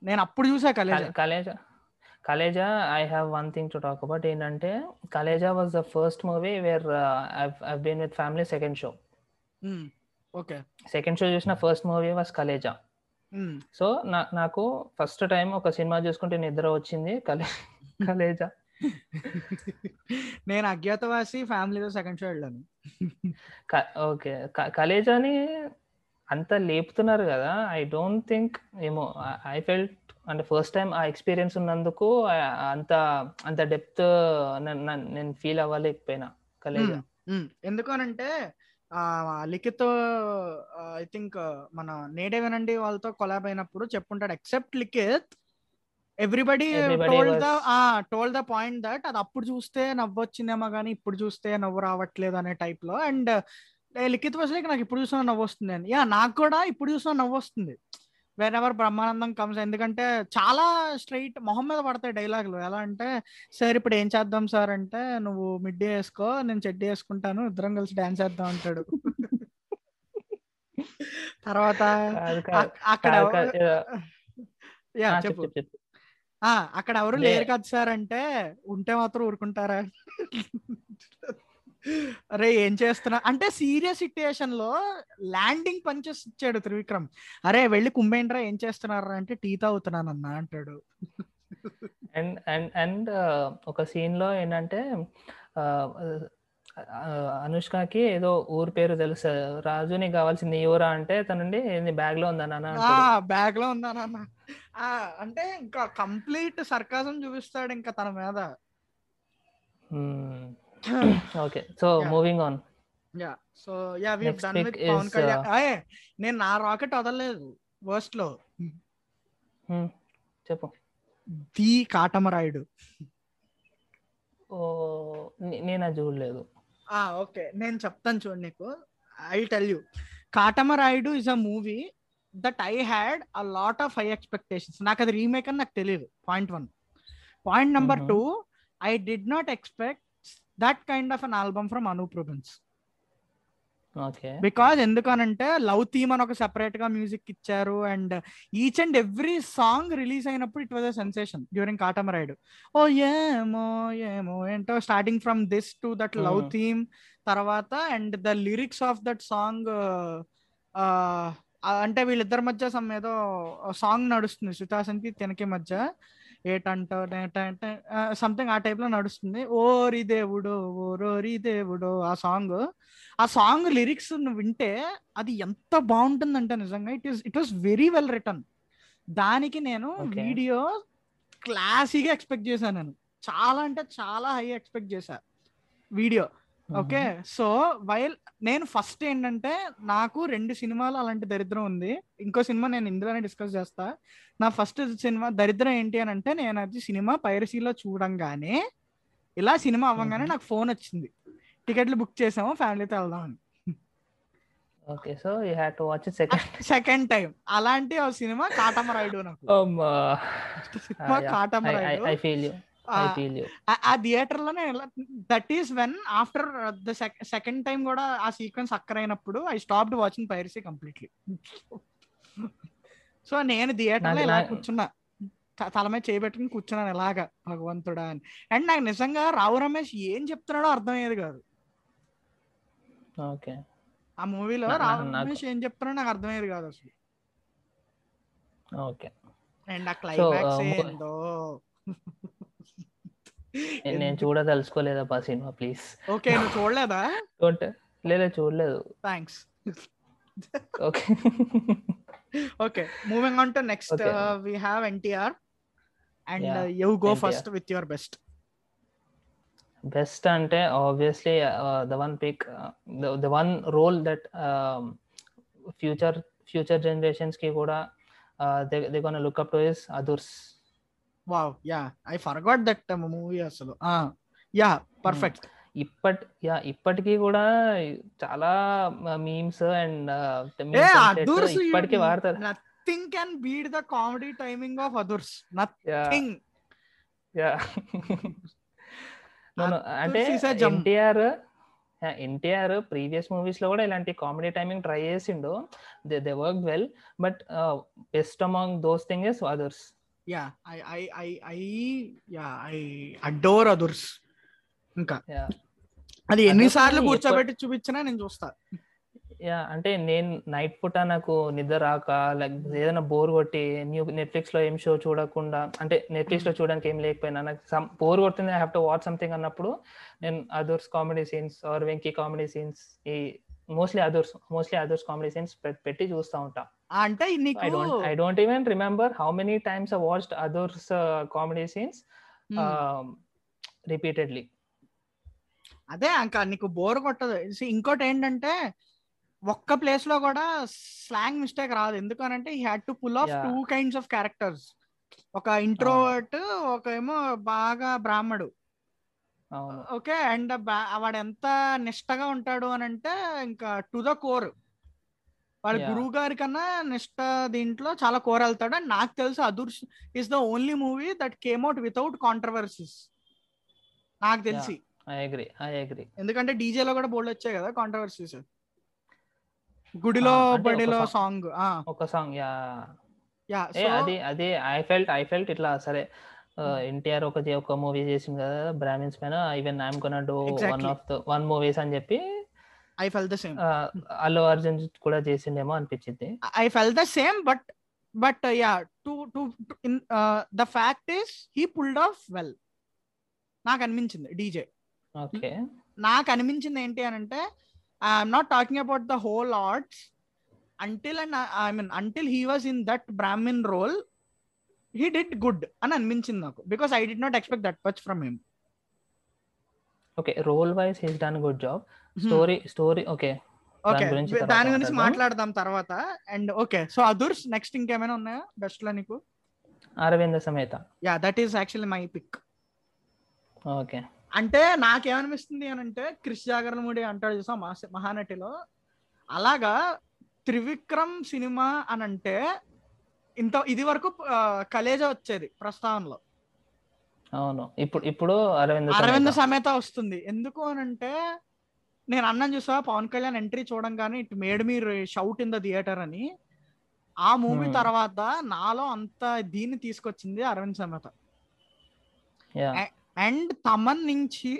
S1: నేను అప్పుడు చూసా Khaleja
S2: Khaleja Khaleja I have one thing to talk about ఏంటంటే Khaleja was the first movie where I been with family second show
S1: okay
S2: second show చూసిన first movie was Khaleja so నాకు ఫస్ట్ టైం ఒక సినిమా చూసుకుంటే నిద్ర వచ్చింది. కలే కలేజా *laughs*
S1: నేను అజ్ఞాతవాసి ఫ్యామిలీతో సెకండ్ షో వెళ్ళాను
S2: ఓకే. కలేజాని అంత లేపుతున్నారు కదా. ఐ డోంట్ థింక్ ఏమో ఐ ఫెల్ట్ అంటే ఫస్ట్ టైం ఆ ఎక్స్పీరియన్స్ ఉన్నందుకు అంత అంత డెప్త్ నేను ఫీల్ అవ్వలేకపోయినా కలేజా.
S1: ఎందుకు అనంటే ఆ లిఖిత్ ఐ థింక్ మన నేడే వినండి వాళ్ళతో కొలాబ్ అయినప్పుడు చెప్పుంటాడు. Except Likhith
S2: everybody
S1: Everybody
S2: told
S1: the told the point that అది అప్పుడు చూస్తే నవ్వు వచ్చిందేమో కానీ ఇప్పుడు చూస్తే నవ్వు రావట్లేదు అనే టైప్లో. అండ్ లిఖిత్ వాజ్ లైక్ నాకు ఇప్పుడు చూసినా నవ్వు వస్తుంది అని యా నాకు కూడా ఇప్పుడు చూసినా నవ్వు వస్తుంది. వేర్ ఎవర్ బ్రహ్మానందం కమ్స్ ఎందుకంటే చాలా స్ట్రైట్ మొహం మీద పడతాయి డైలాగులు ఎలా అంటే సార్ ఇప్పుడు ఏం చేద్దాం సార్? అంటే నువ్వు మిడ్ వేసుకో నేను చెడ్డీ వేసుకుంటాను ఇద్దరం కలిసి డాన్స్ చేద్దాం అంటాడు. *laughs* తర్వాత అక్కడ యా చెప్పు. అక్కడ ఎవరు లేరు కదా సార్ అంటే ఉంటే మాత్రం ఊరుకుంటారా? అరే ఏం చేస్తున్నా? అంటే సీరియస్ సిట్యుయేషన్లో ల్యాండింగ్ పంచెస్ ఇచ్చాడు త్రివిక్రమ్. అరే వెళ్ళి కుంభేండ్రా ఏం చేస్తున్నారా అంటే టీ తాగుతున్నానన్నా అంటాడు.
S2: అండ్ అండ్ అండ్ ఒక సీన్లో ఏంటంటే అనుష్కకి ఏదో ఊరు పేరు తెలుసు. రాజు నీకు కావాల్సింది ఊరా అంటే తనండి బ్యాగ్లో
S1: ఆ
S2: అంటాడు.
S1: బ్యాగ్లో ఉందానన్న ఆ అంటే ఇంకా కంప్లీట్ సర్కాజం చూపిస్తాడు ఇంకా తన మీద. Okay. So. Moving on
S2: yeah
S1: so
S2: yeah
S1: we done
S2: with
S1: Pawan Kalyan నేను నా రాకెట్ వదలలేదు. వర్స్ట్లో.
S2: చెప్పు.
S1: ది కాటమరాయుడు.
S2: ఓ నేను అది చూడలేదు.
S1: ఓకే. నేను చెప్తాను చూడు నీకు. I tell you. Katamarayudu is a movie that I had a lot of high expectations. నాకు అది రీమేక్ అని నాకు తెలియదు point one.
S2: Point
S1: number. Two I did not expect that kind of an album from Anup
S2: Rubens
S1: because ఎందుకనంటే love theme అని ఒక సెపరేట్గా music ఇచ్చారు and each and every song release అయినప్పుడు it was a sensation during Katamarayudu ఓ ఏమో ఏమో ఏంటో starting from this to that
S2: love.
S1: Theme తర్వాత and the lyrics of that song అంటే వీళ్ళిద్దరి మధ్య సమ్ ఏదో సాంగ్ నడుస్తుంది సుతాసన్కి తినకి మధ్య. ఏటంటో సంథింగ్ ఆ టైప్లో నడుస్తుంది. ఓరి దేవుడో ఓరోరి దేవుడో ఆ సాంగ్. ఆ సాంగ్ లిరిక్స్ వింటే అది ఎంత బాగుంటుందంటే నిజంగా it is it was very well return దానికి నేను. వీడియో క్లాసీగా ఎక్స్పెక్ట్ చేశాను నేను. చాలా అంటే చాలా హై ఎక్స్పెక్ట్ చేశా. వీడియో. ఓకే. సో వైల్ నేను ఫస్ట్ ఏంటంటే నాకు రెండు సినిమాలు అలాంటి దరిద్రం ఉంది. ఇంకో సినిమా నేను ఇందులోనే డిస్కస్ చేస్తా. నా ఫస్ట్ సినిమా దరిద్రం ఏంటి అని అంటే నేను అది సినిమా పైరసీలో చూడంగానే ఇలా సినిమా అవ్వగానే. నాకు ఫోన్ వచ్చింది. టికెట్లు బుక్ చేసాము ఫ్యామిలీతో వెళ్దామని.
S2: Okay. So you had to watch it second *laughs*
S1: second time అలాంటి ఒక సినిమా కాటమరాయుడు నాకు. సినిమా కాటమరాయుడు.
S2: I feel you.
S1: ఆ- థియేటర్లోనే that is when after the second time కూడా ఆ sequence అక్కరైనప్పుడు I stopped watching piracy completely. So నేను
S2: థియేటర్లో
S1: ఇలా కూర్చున్నా. తల మీద చేయబెట్టుకుని కూర్చున్నాను ఇలాగా భగవంతుడా అని. అండ్ నాకు నిజంగా రావు రమేష్ ఏం చెప్తున్నాడో అర్థమయ్యేది కాదు.
S2: ఓకే.
S1: ఆ మూవీలో రావు రమేష్ ఏం చెప్తున్నాడో నాకు అర్థమయ్యేది కాదు అసలు.
S2: ఓకే.
S1: అండ్ ఆ క్లైమాక్స్ ఏందో.
S2: నేను చూడదలుచుకోలేదప్పా సినిమా ప్లీజ్.
S1: ఓకే నువ్వు చూడలేదా?
S2: లేదా చూడలేదు.
S1: Thanks
S2: okay.
S1: Okay, moving on to next,
S2: Okay.
S1: uh, we have NTR, and
S2: Yeah,
S1: uh, you go
S2: NTR.
S1: first with your best.
S2: Best అంటే obviously the one pick the one role that future future జనరేషన్స్కి కూడా they gone look up to is Adhurs
S1: wow yeah I movie అసలు. Yeah perfect.
S2: ఇప్పటికీ కూడా చాలా memes and
S1: Adhurs
S2: ఇప్పటికి వాడతారు.
S1: Nothing can beat the comedy timing of
S2: Adhurs.
S1: Nothing. *laughs*
S2: అంటే NTR previous మూవీస్లో కూడా ఇలాంటి కామెడీ టైమింగ్ ట్రై చేసిండు. They they work well but best among those thing is Adhurs.
S1: Yeah, I, I, I, I, yeah, I adore others. ఇంకా. అది ఎన్నిసార్లు కూర్చోబెట్టి చూపించినా నేను చూస్తా.
S2: యా అంటే నేను నైట్ పూట నాకు నిద్ర రాక లైక్ ఏదైనా బోర్ కొట్టి న్యూ నెట్ఫ్లిక్స్లో ఏం షో చూడకుండా అంటే నెట్ఫ్లిక్స్లో చూడడానికి ఏం లేకపోయినా నాకు సమ్ బోర్ కొడుతుంది I have to watch something అన్నప్పుడు నేను Adhurs comedy scenes or Venky comedy scenes ఈ mostly Adhurs mostly Adhurs comedy scenes పెట్టి చూస్తూ ఉంటా.
S1: ఆ, అంటే నీకు
S2: I don't I don't even remember how many times I watched Adhurs comedy
S1: scenes.
S2: Repeatedly
S1: అదే ఇంకా నీకు బోర్ కొట్టదు. ఇంకోటి ఏంటంటే ఒక్క ప్లేస్లో కూడా స్లాంగ్ మిస్టేక్ రాదు. ఎందుకనంటే he had to pull
S2: off.
S1: Two kinds of characters ఒక ఇంట్రోవర్ట్ ఒక ఏమో బాగా బ్రాహ్మడు. ఓకే అండ్ వాడు ఎంత నిష్టగా ఉంటాడు అని అంటే ఇంకా టు ద కోర్
S2: Yeah.
S1: గురువు గారి కన్నా నిష్ట దీంట్లో చాలా కోర్ వెళ్తాడు అండ్ నాకు తెలుసు Adhurs is the only movie that came out without controversies నాకు తెలిసి. ఎందుకంటే DJ లో కూడా బోల్డ్ వచ్చాయి కదా కాంట్రవర్సీస్ గుడిలో బడిలో సాంగ్
S2: ఒక సాంగ్ యా
S1: యా
S2: అది అది ఐ ఫెల్ట్ ఐ ఫెల్ట్ ఇట్లా సరే ఎన్టీఆర్ ఒక ఒక మూవీ చేసింది కదా బ్రాహ్మిన్స్ పైన even I'm gonna do
S1: one.
S2: Of the one movies అని చెప్పి
S1: I felt the
S2: same Allu Arjun కూడా చేసిండేమో అనిపించింది.
S1: I fell the same but but yeah to to the fact is he pulled off well నాకు అనిపించింది DJ
S2: okay.
S1: నాకు అనిపించింది ఏంటి అని అంటే I'm not talking about the whole arts until and I mean until he was in that Brahmin role he did good అని అనిపించింది నాకు because I did not expect that much from him
S2: okay role wise he's done good job story story okay.
S1: Okay.
S2: దాని గురించి మాట్లాడదాం.
S1: తర్వాత. And okay. So Adhurs next ఇంకేమైనా ఉన్నాయా? బెస్ట్లో నీకు?
S2: Aravinda Sametha.
S1: Yeah that is actually my pick
S2: okay.
S1: అంటే నాకేమనిపిస్తుంది అని అంటే క్రిష్ జాగరణముడి అంటాడు చూసా మహా- మహానటిలో. అలాగా త్రివిక్రమ్ సినిమా అని అంటే ఇంత ఇది వరకు కలేజా వచ్చేది ప్రస్తావనలో.
S2: అవును. ఇప్పుడు ఇప్పుడు అరవింద
S1: అరవింద.
S2: సమేత
S1: వస్తుంది. ఎందుకు అని అంటే నేను అన్నం చూసా పవన్ కళ్యాణ్ ఎంట్రీ చూడంగానే it made me shout in the theater అని ఆ మూవీ
S2: Hmm.
S1: తర్వాత నాలో అంత దీన్ని తీసుకొచ్చింది అరవింద్ సమేత. అండ్ తమన్ నుంచి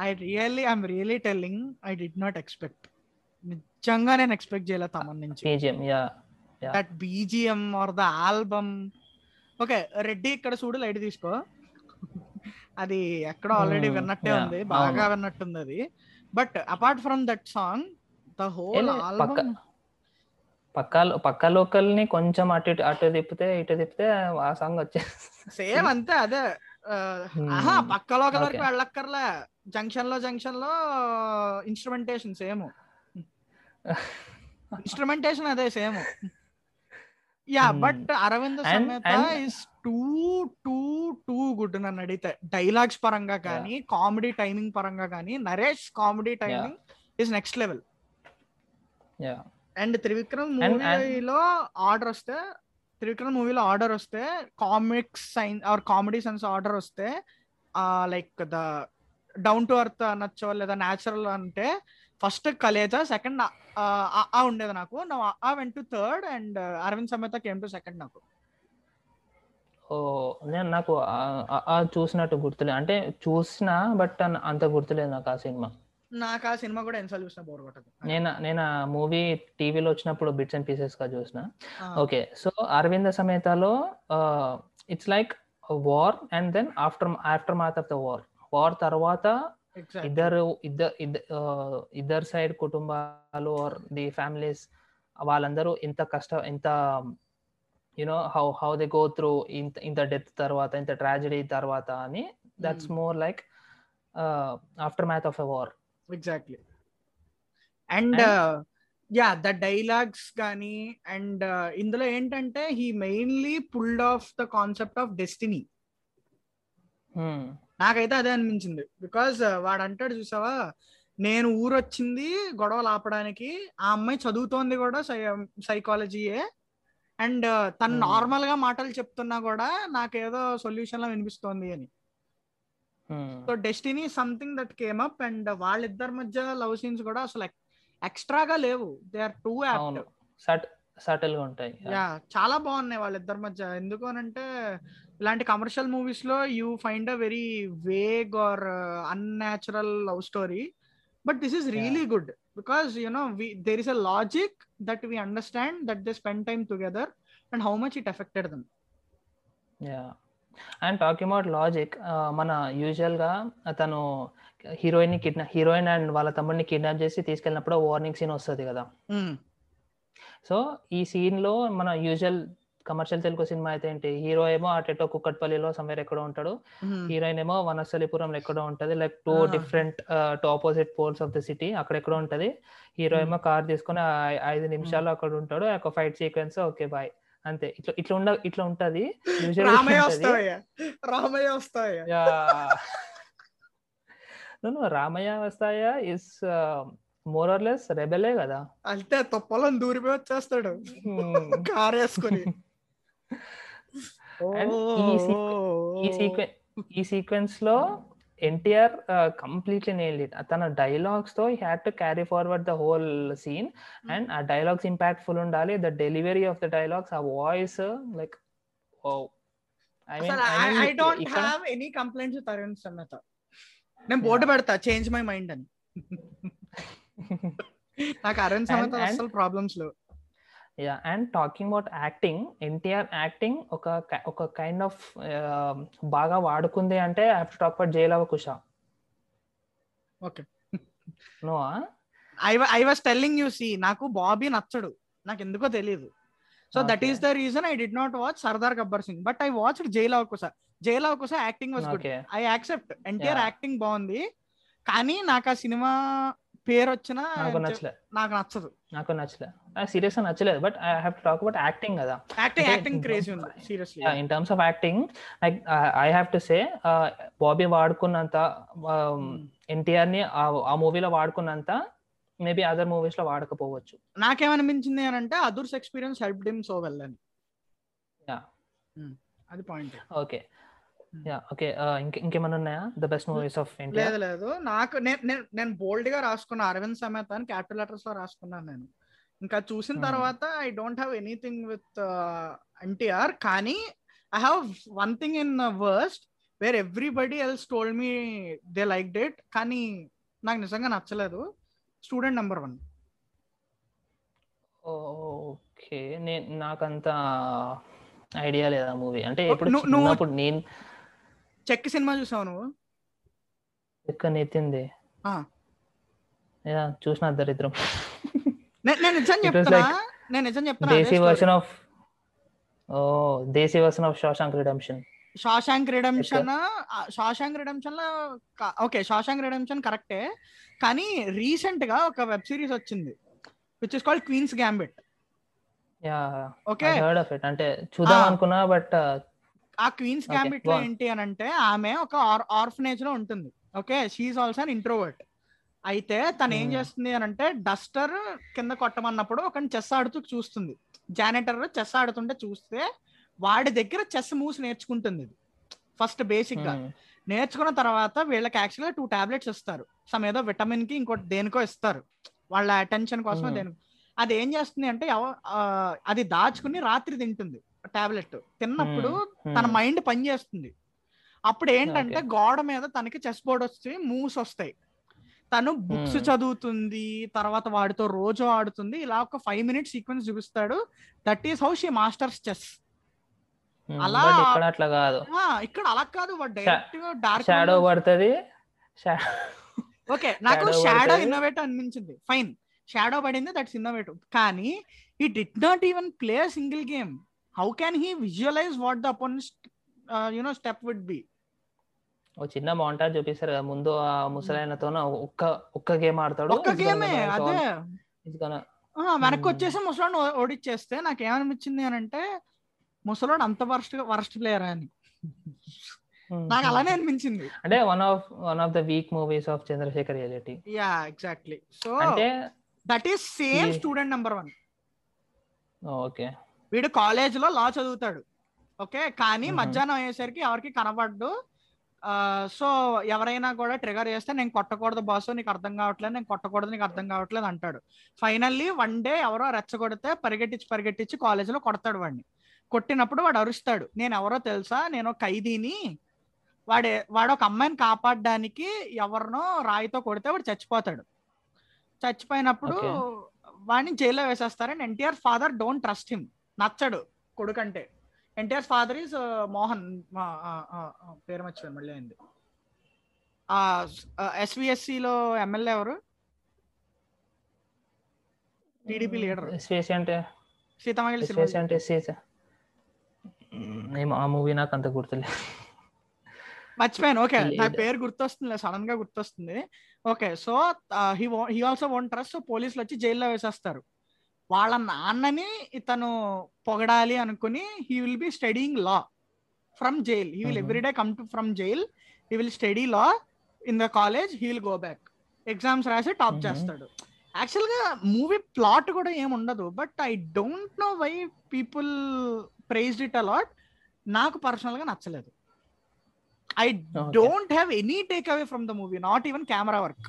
S1: I really I'm really telling I did not expect నిజంగా నేను ఎక్స్పెక్ట్ చేయలేదు తమన్ నుంచి. That BGM or the album okay Reddy ఇక్కడ చూడు లైట్ తీసుకో అది ఎక్కడో ఆల్రెడీ
S2: Hmm,
S1: విన్నట్టే ఉంది బాగా. విన్నట్టుంది అది but apart from that song the whole
S2: album పక్క పక్క లోకల్ని కొంచెం అటు అటు తిప్పితే ఇటు తిప్పితే ఆ సాంగ్ వచ్చేస్తుంది
S1: సేమ్ అంతే అదే
S2: Hmm.
S1: ఆహా పక్క లోకల్ వరకు. వెళ్ళక్కర్లే జంక్షన్లో జంక్షన్లో ఇన్స్ట్రుమెంటేషన్ సేమ్ *laughs* ఇన్స్ట్రుమెంటేషన్ అదే same yeah
S2: Hmm.
S1: But
S2: Aravind
S1: is too too too good నన్ను అడిగితే. డైలాగ్స్ పరంగా కానీ కామెడీ టైమింగ్ పరంగా కానీ Naresh comedy timing is
S2: next
S1: level yeah
S2: and Trivikram
S1: మూవీలో ఆర్డర్ వస్తే త్రివిక్రమ్ మూవీలో ఆర్డర్ వస్తే comics sign or comedy sense order వస్తే like the down to earth అనొచ్చో లేదా న్యాచురల్ అంటే ఫస్ట్ కలేజా? సెకండ్ ఆ ఉండేది నాకు. నా ఆ went to third and Aravind Sametha came to second నాకు.
S2: ఓ నేను నాకు ఆ- చూసినట్టు గుర్తులేదు అంటే చూసిన బట్ అంత గుర్తులేదు నాకు ఆ సినిమా.
S1: నాకు ఆ సినిమా కూడా ఎన్నిసార్లు చూసినా బోర్ కొట్టదు.
S2: నేను నేను ఆ మూవీ టీవీలో వచ్చినప్పుడు బిట్స్ అండ్ పీసెస్గా చూసిన. Okay. So Aravinda సమేతలో it's like war and then after aftermath of the war war తర్వాత. ఇద్దరు ఇద్దరు ఇద్దరు సైడ్ కుటుంబాలు ఆర్ ది ఫ్యామిలీస్ వాళ్ళందరూ ఇంత కష్ట ఇంత you know how how they go through ఇంత ఇంత డెత్ తర్వాత ఇంత ట్రాజడీ తర్వాత అని that's. More like aftermath of a war
S1: exactly and yeah the dialogues కానీ అండ్ ఇందులో ఏంటంటే he mainly pulled off the concept of destiny నాకైతే అదే అనిపించింది. బికాజ్ వాడు అంటాడు చూసావా? నేను ఊరొచ్చింది గొడవలు ఆపడానికి ఆ అమ్మాయి చదువుతోంది కూడా సైకాలజీయే అండ్ తను
S2: Hmm.
S1: నార్మల్గా మాటలు చెప్తున్నా కూడా నాకేదో సొల్యూషన్ లా వినిపిస్తోంది అని. So destiny something that came up and వాళ్ళిద్దరి మధ్య లవ్ సీన్స్ కూడా అసలు ఎక్స్ట్రాగా లేవు. దే ఆర్ టూ
S2: సటిల్గా ఉంటాయి.
S1: యా. చాలా బాగున్నాయి వాళ్ళిద్దరి మధ్య. ఎందుకు అని అంటే ఇలాంటి కమర్షియల్ మూవీస్లో you find a very vague or unnatural love story. But this is really good. Because you know we there is a logic that we understand that they spend time together and how much it affected them.
S2: Yeah. And talking about logic మన యూజువల్గా తను heroine kidnap heroine and వాళ్ళ తమ్ముడిని kidnap చేసి తీసుకెళ్ళినప్పుడు warning scene వస్తుంది కదా. So ఈ సీన్లో మన యూజువల్ కమర్షియల్ తెలుగు సినిమా అయితే ఏంటి? హీరో ఏమో అటెటో కుక్కట్పల్లిలో సమ్వేర్ ఎక్కడో ఉంటాడు. హీరోయిన్ ఏమో వనస్థలిపురంలో ఎక్కడో ఉంటది. Like
S1: two.
S2: Different two opposite poles of the city అక్కడ ఎక్కడో ఉంటది. హీరో ఏమో కార్ తీసుకొని ఐదు నిమిషాలు అక్కడ ఉంటాడు. ఒక ఫైట్ సీక్వెన్స్ ఓకే బాయ్. అంతే. ఇట్లా ఇట్లా ఉండ ఇట్లా ఉంటది. Ramayya Vasthavayya? Is more or less రెబెలే కదా.
S1: అంటే తొప్పలను దూరిపోయి వచ్చేస్తాడు. *laughs* కార్ వేసుకొని *laughs*
S2: ఈ సీక్వెన్స్లో ఎన్టీఆర్ కంప్లీట్లీ నేల్డ్ ఇట్ తన డైలాగ్స్తో he had to carry forward the whole scene and ఆ డైలాగ్స్ ఇంపాక్ట్ఫుల్ ఉండాలి. The delivery of the dialogues ఆ voice like I
S1: mean I don't have any complaints Aravind Sametha నేను board పెడతా change my mind అని. *laughs* *laughs* నాకు అరవింద్ సమేత అసలు problems లేవు.
S2: Yeah and talking about acting NTR acting ఒక ఒక కైండ్ ఆఫ్ బాగా వాడుకుంది అంటే I have to talk about Jai Lava Kusa
S1: okay
S2: no
S1: I I was telling you C నాకు బాబీ నచ్చడు. నాకు ఎందుకో తెలియదు so that. Is the reason I did not watch Sardaar Gabbar Singh but I watch jail అవకుస jail అవకుస acting was good I accept NTR. Acting బాగుంది. కానీ నాకు ఆ cinema పేరు వచ్చినా
S2: నాకు నచ్చలే.
S1: నాకు నచ్చదు.
S2: నాకు నచ్చలే. సీరియస్గా నచ్చలేదు but I have to talk about acting కదా.
S1: యాక్టింగ్ యాక్టింగ్ క్రేజీ ఉంది seriously.
S2: In terms of acting like I have to say Bobby వాడుకున్నంత ఎన్టీఆర్ని ఆ- మూవీలో వాడుకున్నంత మేబీ అదర్ మూవీస్లో వాడకపోవచ్చు.
S1: నాకేమనిపించింది అని అంటే others experience help them so well అని. అది పాయింట్.
S2: ఓకే. యా ఓకే ఇంకేమైనా ఉన్నాయా? ద బెస్ట్ మూవీస్ ఆఫ్
S1: లేదు లేదు. నాకు నేను నేను బోల్డ్గా రాసుకున్నా అరవింద్ సమేత అని క్యాపిటల్ లెటర్స్లో రాసుకున్నాను నేను. ఇంకా చూసిన
S2: Hmm.
S1: తర్వాత I don't have anything with NTR కానీ I have one thing in worst where everybody else told me they like that కానీ నాకు నిజంగా నచ్చలేదు. Student number one
S2: okay. నేను నాకంత ఐడియా లేదు ఆ మూవీ అంటే ఇప్పుడు నేను
S1: చెక్ సినిమా చూసావు నువ్వు? ఆ.
S2: యా చూసిన దరిద్రం.
S1: నేను నిజం చెప్తున్నా నేను నిజం చెప్తున్నా
S2: desi. Version of oh desi version of Shawshank
S1: Redemption Shawshank Redemption Shawshank రిడమ్షన్లో okay Shawshank Redemption కరెక్టే కానీ రీసెంట్గా ఒక వెబ్ సిరీస్ వచ్చింది which is called Queen's Gambit
S2: yeah
S1: okay
S2: heard of it అంటే చూద్దాం. అనుకున్నా బట్
S1: ఆ క్వీన్స్
S2: గ్యాంబిట్లో.
S1: ఏంటి అని అంటే ఆమె ఒక ఆర్ఫనేజ్లో ఉంటుంది. Okay? She also an introvert అయితే తను ఏం. చేస్తుంది అని అంటే డస్టర్ కింద కొట్టమన్నప్పుడు ఒక చెస్ ఆడుతూ చూస్తుంది. జానెటర్ చెస్ ఆడుతుంటే చూస్తే వాడి దగ్గర చెస్ మూవ్స్ నేర్చుకుంటుంది ఇది. ఫస్ట్ బేసిక్గా నేర్చుకున్న తర్వాత వీళ్ళకి యాక్చువల్గా టూ టాబ్లెట్స్ ఇస్తారు. సమ్ ఏదో విటమిన్కి ఇంకోటి దేనికో ఇస్తారు. వాళ్ళ అటెన్షన్ కోసం. దేనికి. అది ఏం చేస్తుంది అంటే అది దాచుకుని రాత్రి తింటుంది. టాబ్లెట్ తిన్నప్పుడు తన మైండ్ పనిచేస్తుంది అప్పుడు ఏంటంటే. గోడ మీద తనకి చెస్ బోర్డ్ వస్తే మూవ్స్ వస్తాయి. తను బుక్స్. చదువుతుంది తర్వాత వాడితో రోజు ఆడుతుంది ఇలా ఒక ఫైవ్ మినిట్స్ సీక్వెన్స్ చూపిస్తాడు. That is how she masters chess. అలా-
S2: అట్లా కాదు.
S1: ఇక్కడ అలా కాదు డైరెక్ట్ డార్క్
S2: షాడో పడుతుంది.
S1: ఓకే నాకు షాడో
S2: పడుతది.
S1: ఇన్నోవేటివ్ అనిపించింది. ఫైన్. షాడో పడింది దట్స్ ఇన్నోవేటివ్ కానీ ఈ did not even play single game how can he visualize what the upon you know step would be
S2: ఓ చిన్న మాంటాజ్ చూపిస్తారు కదా ముందు ఆ ముసలాయనతో ఒక్క ఒక్క గేమ్ ఆడతాడు.
S1: ఒక్క గేమే. అదే. వెనక్కి
S2: Hmm.
S1: వచ్చేసి ముసలోడు ఓడిచ్చేస్తే నాకు ఏమనిపించింది అని అంటే ముసలోడు అంత వరస్ట్ వరస్ట్ ప్లేయర్ అని.
S2: Hmm.
S1: నాకు అలానే అనిపించింది.
S2: అంటే one of one of the weak movies of Chandrasekhar reality
S1: yeah exactly so
S2: అంటే
S1: that is
S2: same
S1: student number one
S2: okay
S1: వీడు కాలేజ్లో లా చదువుతాడు. ఓకే కానీ. మధ్యాహ్నం అయ్యేసరికి ఎవరికి కనబడ్డు. సో ఎవరైనా కూడా ట్రిగర్ చేస్తే నేను కొట్టకూడదు బాసు నీకు అర్థం కావట్లేదు నేను కొట్టకూడదు నీకు అర్థం కావట్లేదు అంటాడు. ఫైనల్లీ వన్ డే ఎవరో రెచ్చగొడితే పరిగెట్టించి పరిగెట్టించి కాలేజీలో కొడతాడు వాడిని. కొట్టినప్పుడు వాడు అరుస్తాడు. నేను ఎవరో తెలుసా? నేను ఖైదీని. వాడే వాడు ఒక అమ్మాయిని కాపాడడానికి ఎవరినో రాయితో కొడితే వాడు చచ్చిపోతాడు. చచ్చిపోయినప్పుడు. వాడిని జైల్లో వేసేస్తారని NTR father don't trust him నచ్చడు కొడుకంటే. ఎన్టీఆర్ ఫాదర్ ఈజ్ మోహన్ ఆ, ఆ, ఆ, పేరు మర్చిపోయాను మళ్ళీ అయింది. ఎస్విఎస్సిలో ఎమ్మెల్యే ఎవరు? టీడీపీ లీడర్
S2: అంటే?
S1: సినిమా
S2: అంటే ఆ మూవీ నాకు అంత గుర్తులేదు.
S1: మర్చిపోయాను ఓకే. నా. పేరు గుర్తొస్తుంది సడన్గా గుర్తొస్తుంది. Okay so he he also won't trust so పోలీసులు వచ్చి జైల్లో వేసేస్తారు. వాళ్ళ నాన్నని ఇతను పొగడాలి అనుకుని he will be studying law from jail he
S2: will.
S1: Everyday come to from jail he will study law in the college he will go back exams రాసి టాప్. చేస్తాడు. యాక్చువల్గా మూవీ ప్లాట్ కూడా ఏం ఉండదు. But I don't know why people prized it a lot నాకు పర్సనల్గా నచ్చలేదు.
S2: I.
S1: Don't have any take away from the movie not even camera work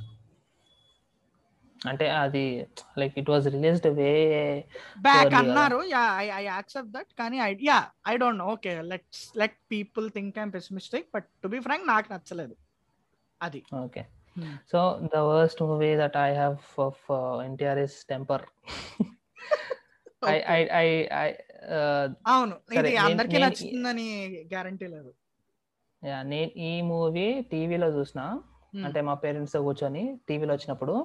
S2: అంటే అది like it was released
S1: way
S2: back
S1: అన్నారు. Yeah I I accept that కానీ I yeah I don't know okay let's let people think I'm pessimistic but to be frank నాకు నచ్చలేదు. అది. Okay.
S2: So the worst movie that I have of NTR is Temper I I I I
S1: అవును. ఇది అందరికీ నచ్చుతుందని guarantee లేదు.
S2: నేను ఈ మూవీ టీవీలో చూసిన. అంటే మా పేరెంట్స్తో కూర్చొని టీవీలో వచ్చినప్పుడు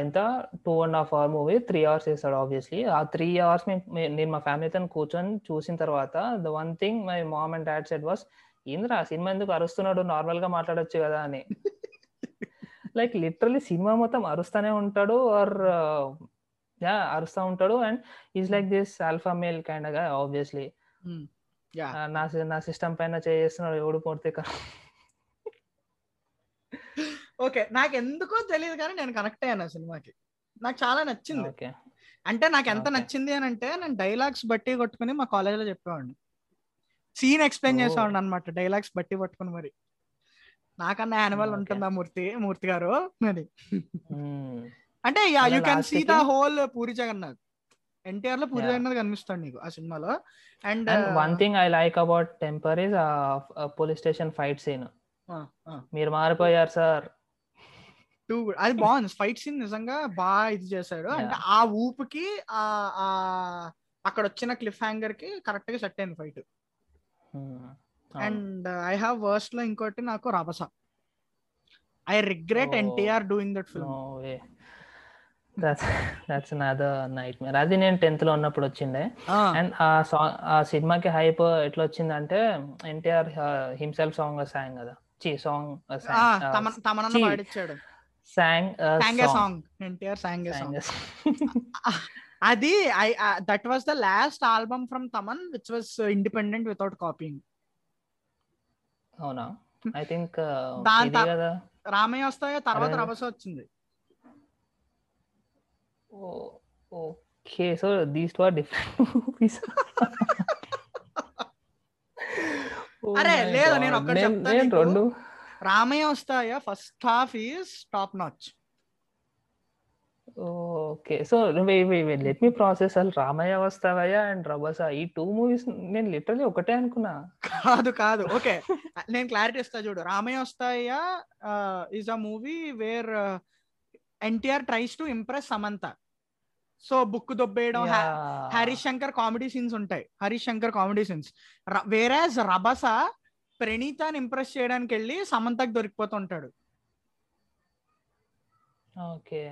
S2: ఎంత? Two and half hour movie three hours వేస్తాడు ఆబ్వియస్లీ ఆ త్రీ అవర్స్ నేను మా ఫ్యామిలీతో కూర్చొని చూసిన తర్వాత the one thing my mom and dad said was ఏంద్రా సినిమా ఎందుకు అరుస్తున్నాడు? నార్మల్గా మాట్లాడొచ్చు కదా అని. *laughs* లైక్ లిటరలీ సినిమా మొత్తం అరుస్తానే ఉంటాడు ఆర్ యా అరుస్తా ఉంటాడు. And is like this alpha male కైండ్గా obviously నా సిస్టమ్ పైన చేస్తున్నాడు ఎవడు పోతే
S1: ఓకే. నాకు ఎందుకో తెలియదు కానీ నేను కనెక్ట్ అయ్యాను ఆ సినిమాకి. నాకు చాలా నచ్చింది. అంటే నాకు ఎంత. నచ్చింది అని అంటే నేను డైలాగ్స్ బట్టి కొట్టుకుని మా కాలేజ్లో చెప్పేవాడిని. Scene
S2: explain.
S1: చేసేవాడిని అనమాట డైలాగ్స్ బట్టి పట్టుకుని మరి. నాకన్నా యానిమల్. ఉంటుందా మూర్తి? మూర్తి గారు
S2: మ్మ్.
S1: అంటే
S2: yeah
S1: can see
S2: the
S1: whole
S2: Puri
S1: Jagannadh. ఎన్టీఆర్లో Puri. Jagannadh కనిపిస్తాడు నీకు ఆ సినిమాలో. And
S2: and one thing I like about Temper is police station fight scene. మీరు మారిపోయారు సార్.
S1: టూ అది బాగుంది. ఫైట్ సీన్ నిజంగా బాగా ఇది చేశాడు. అంటే ఆ ఊపుకి ఆ అక్కడ వచ్చిన క్లిఫ్ హ్యాంగర్కి కరెక్ట్గా సెట్ అయింది ఫైట్. అండ్ ఐ హావ్ వర్స్ట్లో ఇంకోటి నాకు Rabhasa I regret.
S2: NTR doing that film. That's another nightmare అది నేను టెన్త్లో ఉన్నప్పుడు వచ్చిండే. అండ్ ఆ సాంగ్ ఆ సినిమాకి హైప్ ఎట్లా వచ్చిందంటే ఎన్టీఆర్ హిమ్సెల్ఫ్ సాంగ్ సాంగ్ కదా. చీ సాంగ్
S1: తమనన్న
S2: Chi.
S1: పాడిచ్చాడు
S2: సాంగ్
S1: సాంగే సాంగ్ ఎన్టీఆర్ సాంగే సాంగ్ అది I that was the last album from Thaman which was independent without copying
S2: అవునా? ఐ థింక్ కదా.
S1: రామయ్య వస్తాయో? తర్వాత. రభస వచ్చింది.
S2: Okay. So these two are different movies
S1: అరే, లేదు, నేను ఒక్కటి చెప్తా నీకు.
S2: రెండు
S1: రామయ్య వస్తాయా? First half is top notch
S2: okay so let me process అసలు రామయ్య వస్తావయ్య అండ్ రబస ఈ టూ మూవీస్ నేను లిటరలీ ఒకటే అనుకున్నా.
S1: కాదు కాదు. ఓకే నేను క్లారిటీ ఇస్తా చూడు. Ramayya Vastavayya is a movie where NTR tries to impress Samantha so book దొబ్బేయడం
S2: Yeah.
S1: Harish Shankar comedy scenes ఉంటాయి హరీష్ శంకర్ కామెడీ సీన్స్ వేరాజ్ రభస ప్రణీతాని ఇంప్రెస్ చేయడానికి వెళ్ళి సమంతకి దొరికిపోతుంటాడు.
S2: ఓకే.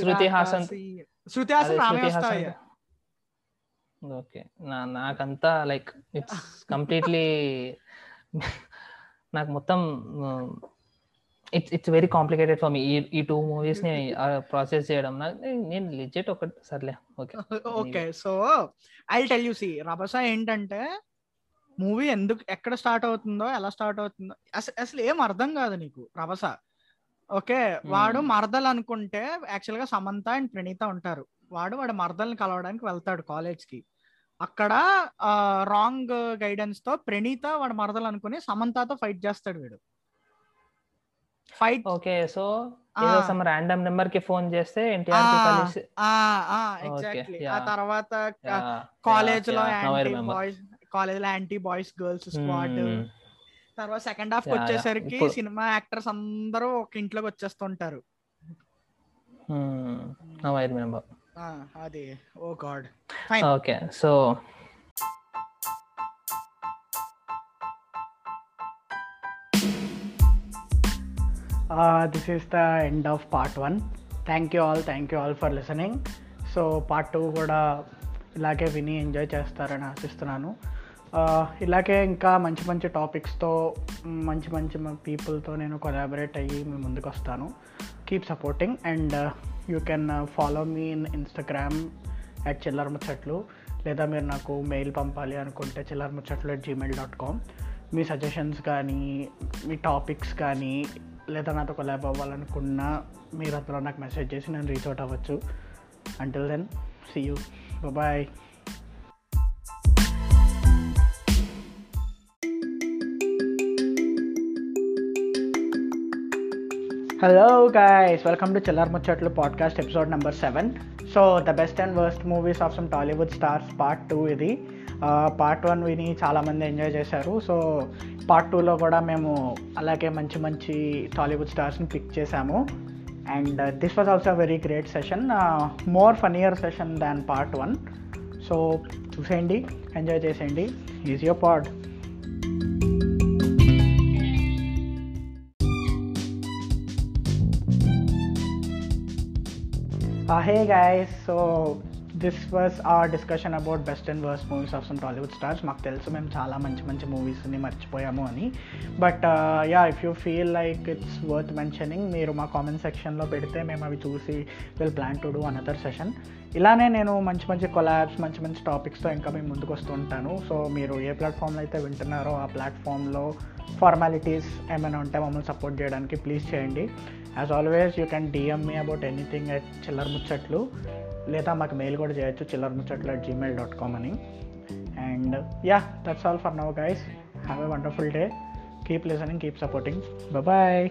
S2: శృతి హాసన్.
S1: శృతి
S2: ఓకే. నా నాకంతా లైక్ ఇట్స్ కంప్లీట్లీ *laughs* నాకు మొత్తం it's it's very complicated for me ఈ టూ మూవీస్ని *laughs* ప్రాసెస్ చేయడం నేను లిజిట్ ఒకటి సర్లే okay.
S1: Okay so I tell you see Rabhasa ఏంటంటే మూవీ ఎందుకు ఎక్కడ స్టార్ట్ అవుతుందో ఎలా స్టార్ట్ అవుతుందో అసలు అసలు ఏం అర్థం కాదు నీకు రభస ఓకే వాడు
S2: Hmm.
S1: మరదలు అనుకుంటే యాక్చువల్గా సమంత అండ్ ప్రణీత ఉంటారు. వాడు వాడు మరదల్ని కలవడానికి వెళ్తాడు కాలేజ్కి. అక్కడ రాంగ్ గైడెన్స్తో ప్రణీత వాడు మరదలు అనుకుని సమంతతో ఫైట్ చేస్తాడు వీడు. ఫైట్
S2: ఓకే సో ఏదో. సమ్ ర్యాండమ్ నెంబర్కి ఫోన్ చేస్తే ఎన్టీఆర్కి కలిసి
S1: ఎగ్జాక్ట్లీ ఆ. తర్వాత
S2: కాలేజ్లో
S1: యాంటీ. బాయ్స్ కాలేజ్లో యాంటీ బాయ్స్ గర్ల్స్ స్క్వాడ్. తర్వాత సెకండ్ హాఫ్. వచ్చేసరికి సినిమా యాక్టర్స్ అందరూ ఒక ఇంట్లోకి వచ్చేస్తుంటారు అది ఓ god
S2: okay so
S1: this is the end of part one thank you all thank you all for listening so part two కూడా ఇలాగే విని ఎంజాయ్ చేస్తారని ఆశిస్తున్నాను. ఇలాగే ఇంకా మంచి మంచి టాపిక్స్తో మంచి మంచి పీపుల్తో నేను కొలాబరేట్ అయ్యి మీ ముందుకు వస్తాను. Keep supporting and you can follow me in Instagram at Chillara Muchatlu లేదా మీరు నాకు మెయిల్ పంపాలి అనుకుంటే Chillara Muchatlu at Gmail dot com me suggestions కానీ మీ టాపిక్స్ కానీ లేదా నాతో కొలాబ్ అవ్వాలనుకున్నా మీరు అందులో నాకు మెసేజ్ చేసి నేను రీచ్ అవుట్ అవ్వచ్చు. Until then see you bye hello guys welcome to Chillara Muchatlu podcast episode number seven so the best and worst movies of some Tollywood stars part two ఇది. Part one విని చాలామంది enjoy చేశారు. So part టూలో కూడా మేము అలాగే మంచి మంచి టాలీవుడ్ స్టార్స్ని పిక్ చేశాము. And this was also very great session more funnier session than part one so చూసేయండి ఎంజాయ్ చేసేయండి. Is your pod hey hey so this this a discussion about best and worst movies of some Tollywood stars మాకు తెలుసు మేము చాలా మంచి మంచి మూవీస్ని మర్చిపోయాము అని. But yeah if you feel like it's worth mentioning మీరు మా కామెంట్ సెక్షన్లో పెడితే మేము అవి చూసి will plan to do another session ఇలానే నేను మంచి మంచి కొలాబ్స్ మంచి మంచి టాపిక్స్తో ఇంకా మేము ముందుకు వస్తూ ఉంటాను. సో మీరు ఏ ప్లాట్ఫామ్లో అయితే వింటున్నారో ఆ ప్లాట్ఫామ్లో ఫార్మాలిటీస్ ఏమైనా ఉంటే మమ్మల్ని సపోర్ట్ చేయడానికి ప్లీజ్ చేయండి. As always you can DM me about anything at Chillara Muchatlu లేదా మాకు మెయిల్ కూడా చేయొచ్చు Chillara Muchatlu at Gmail dot com అని. And yeah that's all for now guys have a wonderful day keep listening keep supporting bye